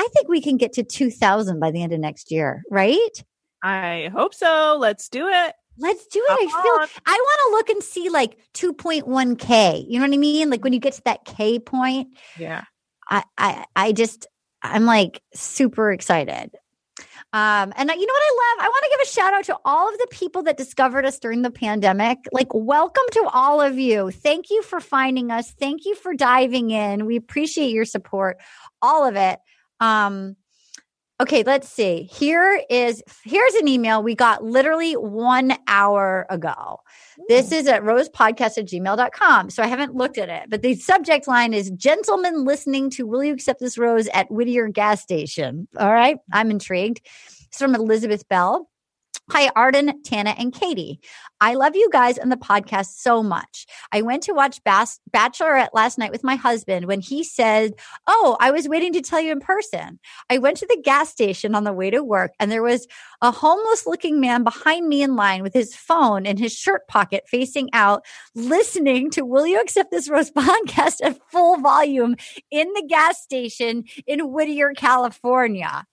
I think we can get to 2000 by the end of next year, right? I hope so. Let's do it. Let's do it. Come I feel on. I want to look and see like 2.1K. You know what I mean? Like when you get to that K point, Yeah. I, I, I just, I'm like super excited. Um, and I- you know what I love? I want to give a shout out to all of the people that discovered us during the pandemic. Like, welcome to all of you. Thank you for finding us. Thank you for diving in. We appreciate your support, all of it. Um, okay, let's see. Here is here's an email we got literally one hour ago. This is at rosepodcast at gmail.com. So I haven't looked at it, but the subject line is gentlemen listening to Will You Accept This Rose at Whittier Gas Station. All right. I'm intrigued. It's from Elizabeth Bell. Hi, Arden, Tana, and Katie. I love you guys and the podcast so much. I went to watch Bas- Bachelorette last night with my husband when he said, Oh, I was waiting to tell you in person. I went to the gas station on the way to work and there was a homeless looking man behind me in line with his phone in his shirt pocket facing out, listening to Will You Accept This Rose podcast at full volume in the gas station in Whittier, California.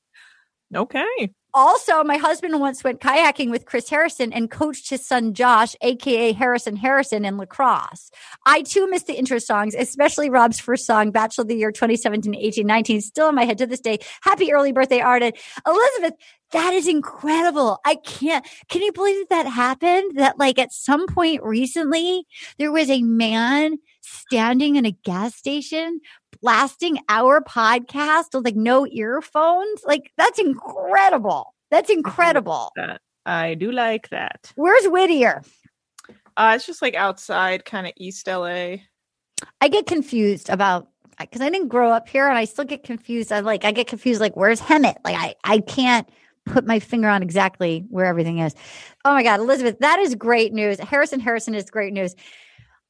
Okay. Also, my husband once went kayaking with Chris Harrison and coached his son Josh, aka Harrison Harrison, in lacrosse. I too miss the intro songs, especially Rob's first song, Bachelor of the Year 2017, 18, 19, still in my head to this day. Happy early birthday, Arden. Elizabeth, that is incredible. I can't, can you believe that that happened? That like at some point recently, there was a man standing in a gas station blasting our podcast with like no earphones. Like that's incredible. That's incredible. That I do like that. Where's Whittier? Uh, it's just like outside, kind of East LA. I get confused about because I didn't grow up here and I still get confused. I like I get confused like where's Hemet? Like I I can't put my finger on exactly where everything is. Oh my god, Elizabeth, that is great news. Harrison Harrison is great news.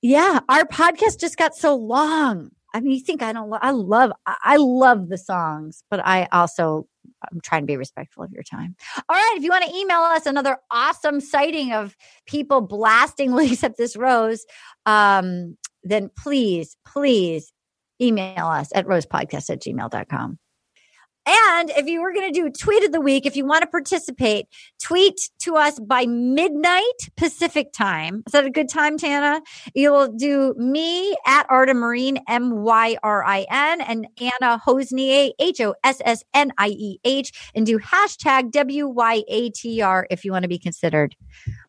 Yeah, our podcast just got so long. I mean, you think I don't I love I love the songs, but I also I'm trying to be respectful of your time. All right, if you want to email us another awesome sighting of people blasting Leagues Up This Rose, um, then please, please email us at rosepodcast at gmail.com. And if you were going to do tweet of the week, if you want to participate, tweet to us by midnight Pacific time. Is that a good time, Tana? You will do me at Arden Myrin, M Y R I N, and Anna Hosnier, H O S S N I E H, and do hashtag W Y A T R if you want to be considered.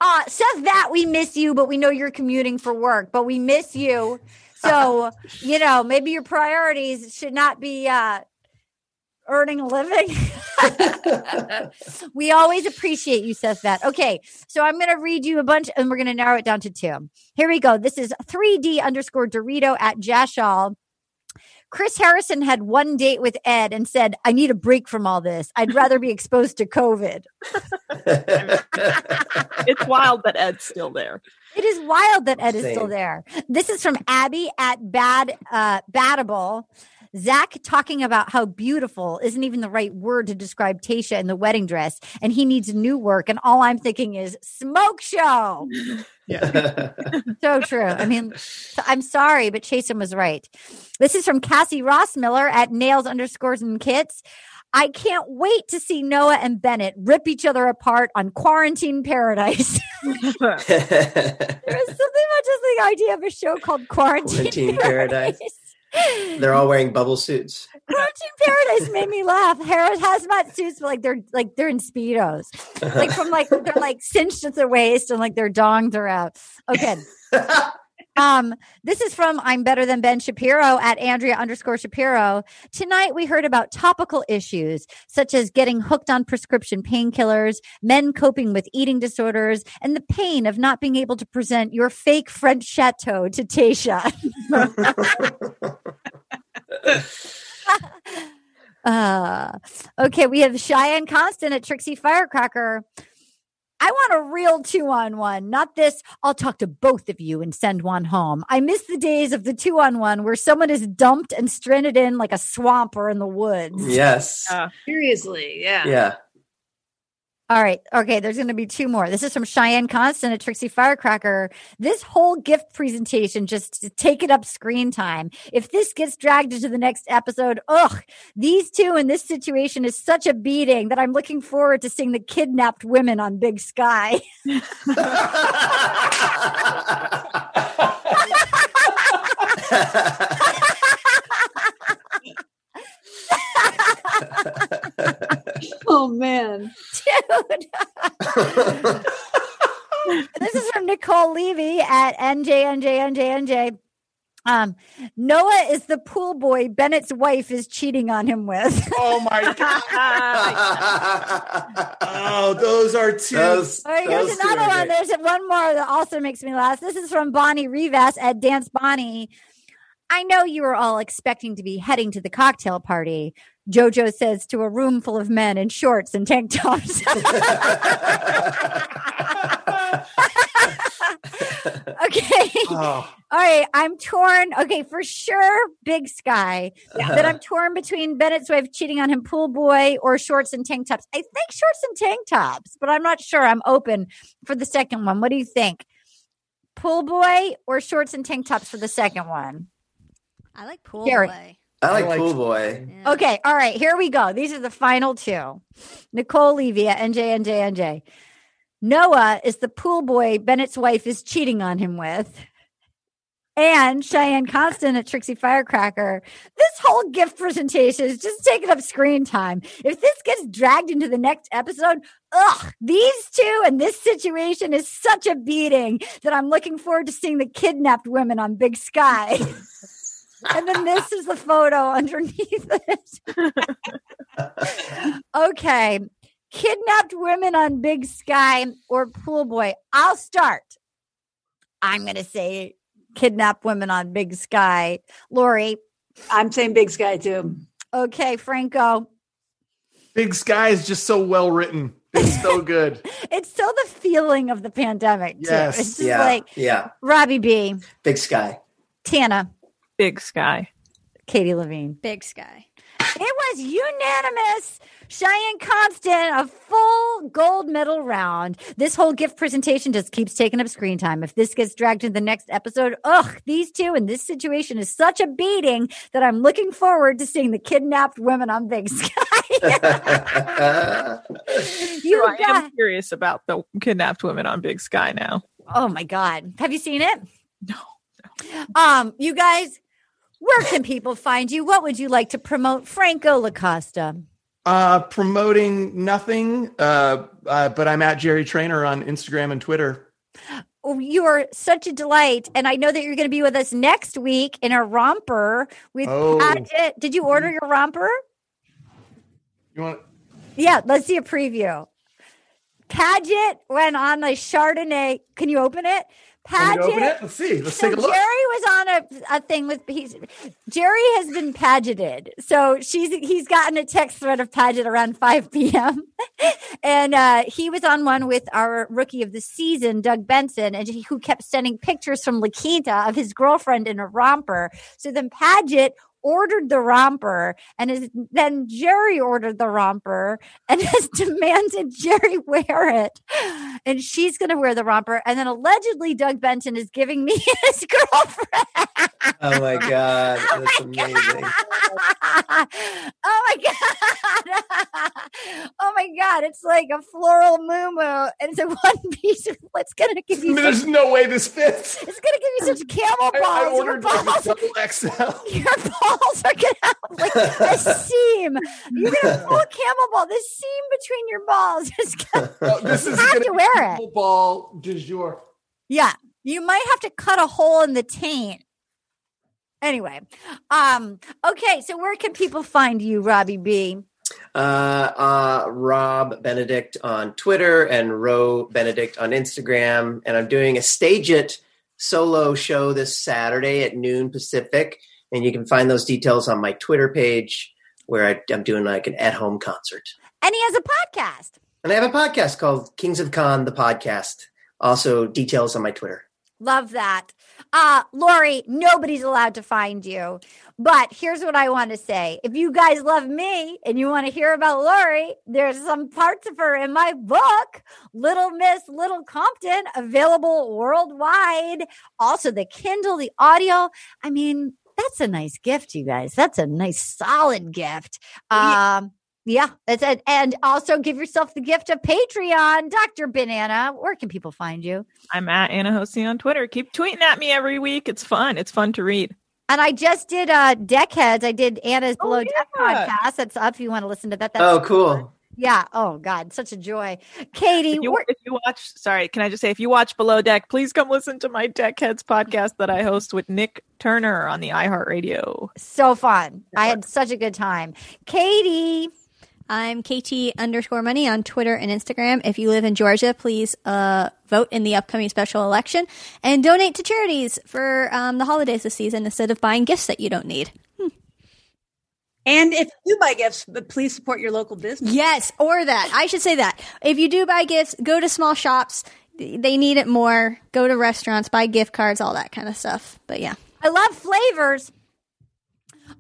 Uh, Seth, that we miss you, but we know you're commuting for work, but we miss you. So, you know, maybe your priorities should not be uh, earning a living. we always appreciate you, Seth That. Okay, so I'm going to read you a bunch and we're going to narrow it down to two. Here we go. This is 3D underscore Dorito at Jashal. Chris Harrison had one date with Ed and said, I need a break from all this. I'd rather be exposed to COVID. It's wild that Ed's still there. It is wild that Ed is still there. This is from Abby at Bad uh Badable. Zach talking about how beautiful isn't even the right word to describe Tayshia in the wedding dress, and he needs new work. And all I'm thinking is smoke show. Yeah. so true. I mean, I'm sorry, but Chasen was right. This is from Cassie Rossmiller at nails underscores and kits. I can't wait to see Noah and Bennett rip each other apart on quarantine paradise. There is something about just the idea of a show called Quarantine, Quarantine Paradise. They're all wearing bubble suits. Quarantine Paradise made me laugh. Hair hazmat suits, but like they're like they're in speedos, like from like they're like cinched at their waist and like their dongs are out. Okay. Um, this is from I'm Better Than Ben Shapiro at Andrea underscore Shapiro. Tonight we heard about topical issues such as getting hooked on prescription painkillers, men coping with eating disorders, and the pain of not being able to present your fake French chateau to Tayshia. uh, okay, we have Cheyenne Constant at Trixie Firecracker. I want a real two on one, not this. I'll talk to both of you and send one home. I miss the days of the two on one where someone is dumped and stranded in like a swamp or in the woods. yes. Uh, Seriously, yeah. yeah. All right. Okay. There's going to be two more. This is from Cheyenne Constant at Trixie Firecracker. This whole gift presentation just take it up screen time. If this gets dragged into the next episode, ugh, these two in this situation is such a beating that I'm looking forward to seeing the kidnapped women on Big Sky. Oh man. Dude. this is from Nicole Levy at NJNJNJNJ. Um, Noah is the pool boy Bennett's wife is cheating on him with. Oh my god! Oh, those are two. Those- All right, here's those two another one. There's one more that also makes me laugh. This is from Bonnie Rivas at Dance Bonnie. I know you were all expecting to be heading to the cocktail party. Jojo says to a room full of men in shorts and tank tops. okay. Oh, All right. I'm torn. Okay. For sure, Big Sky. That I'm torn between Bennett's wife cheating on him, pool boy, or shorts and tank tops. I think shorts and tank tops, but I'm not sure. I'm open for the second one. What do you think? Pool boy or shorts and tank tops for the second one? I like pool Gary. boy. I like I like- Pool Boy. Yeah. Okay. All right. Here we go. These are the final two. Nicole Levy at NJ, NJ, NJ. Noah is the pool boy Bennett's wife is cheating on him with. And Cheyenne Constant at Trixie Firecracker. This whole gift presentation is just taking up screen time. If this gets dragged into the next episode, ugh, these two and this situation is such a beating that I'm looking forward to seeing the kidnapped women on Big Sky. and then this is the photo underneath it. okay. kidnapped women on Big Sky or Pool Boy? I'll start. I'm going to say kidnapped women on Big Sky. Lori. I'm saying Big Sky too. Okay, Franco. Big Sky is just so well written. It's so good. it's still the feeling of the pandemic, too. Yes. It's just yeah, like yeah. Robbie B, Big Sky. Tana, Big Sky. Katie Levine. Big Sky. It was unanimous. Cheyenne Constant, a full gold medal round. This whole gift presentation just keeps taking up screen time. If this gets dragged to the next episode, ugh, these two in this situation is such a beating that I'm looking forward to seeing the kidnapped women on Big Sky. you I got, am curious about the kidnapped women on Big Sky now. oh my God. Have you seen it? No. Um, you guys, where can people find you? What would you like to promote? Franco Lacosta. Uh, promoting nothing, uh, uh, but I'm at Jerry Trainor on Instagram and Twitter. Oh, you are such a delight. And I know that you're going to be with us next week in a romper with Oh. Paget. Did you order your romper? You want? Yeah, let's see a preview. Paget went on the Chardonnay. Can you open it? Want Paget. to open it? Let's see. Let's so take a look. Jerry was on a, a thing with he's Jerry has been pageted. So she's he's gotten a text thread of Paget around 5 p.m. and uh, he was on one with our rookie of the season, Doug Benson, and he, who kept sending pictures from La Quinta of his girlfriend in a romper. So then Paget ordered the romper and is, then Jerry ordered the romper and has demanded Jerry wear it. And she's going to wear the romper. And then allegedly Doug Benson is giving me his girlfriend. oh my god, oh that's amazing. oh my god! oh my god! It's like a floral muumuu, and it's a one piece. Of, it's gonna give I you. mean, there's Such, no way this fits. it's gonna give you such camel balls. I Your ordered like a balls, double XL. your balls are gonna have like a seam. You're gonna pull a camel ball. The seam between your balls is gonna. Oh, this is have gonna wear it. Ball du jour. Yeah, you might have to cut a hole in the taint. Anyway, um, okay. So where can people find you, Robbie B? Uh, uh, Rob Benedict on Twitter and Ro Benedict on Instagram. And I'm doing a Stage It solo show this Saturday at noon Pacific. And you can find those details on my Twitter page where I, I'm doing like an at home concert. And he has a podcast. And I have a podcast called Kings of Con, the podcast. Also, details on my Twitter. Love that. Uh, Lori, nobody's allowed to find you. But here's what I want to say. If you guys love me and you want to hear about Lori, there's some parts of her in my book, Little Miss Little Compton, available worldwide. Also, the Kindle, the audio. I mean, that's a nice gift, you guys. That's a nice, solid gift. Um, yeah, that's it. And also give yourself the gift of Patreon. Dr. Banana, where can people find you? I'm at Anna Hosey on Twitter. Keep tweeting at me every week. It's fun. It's fun to read. And I just did uh Deckheads. I did Anna's Oh, Below Deck podcast. That's up if you want to listen to that. That's Oh, cool. Yeah. Oh God, such a joy. Katie, If you, where- if you watch, sorry, can I just say, if you watch Below Deck, please come listen to my Deckheads podcast that I host with Nick Turner on the iHeartRadio. so fun. I had such a good time. Katie, I'm KT underscore money on Twitter and Instagram. If you live in Georgia, please uh, vote in the upcoming special election and donate to charities for um, the holidays this season instead of buying gifts that you don't need. And if you do buy gifts, but please support your local business. Yes, or that. I should say that. If you do buy gifts, go to small shops. They need it more. Go to restaurants, buy gift cards, all that kind of stuff. But yeah. I love flavors.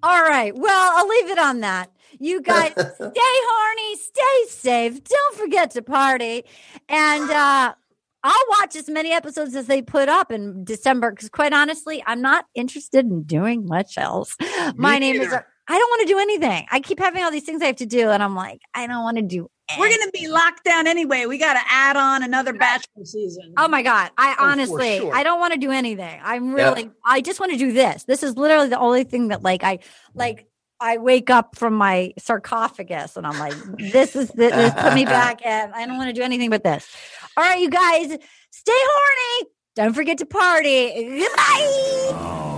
All right. Well, I'll leave it on that. You guys stay horny, stay safe. Don't forget to party. And uh I'll watch as many episodes as they put up in December because, quite honestly, I'm not interested in doing much else. My name is. Neither. I don't want to do anything. I keep having all these things I have to do, and I'm like, I don't want to do. We're going to be locked down anyway. We got to add on another bachelor season. Oh my god! I oh, for honestly, sure. I don't want to do anything. I'm really, I just want to do this. This is literally the only thing that, like, I like. I wake up from my sarcophagus and I'm like, this is this, this put me back, and I don't want to do anything but this. All right, you guys, stay horny. Don't forget to party. Goodbye. Oh.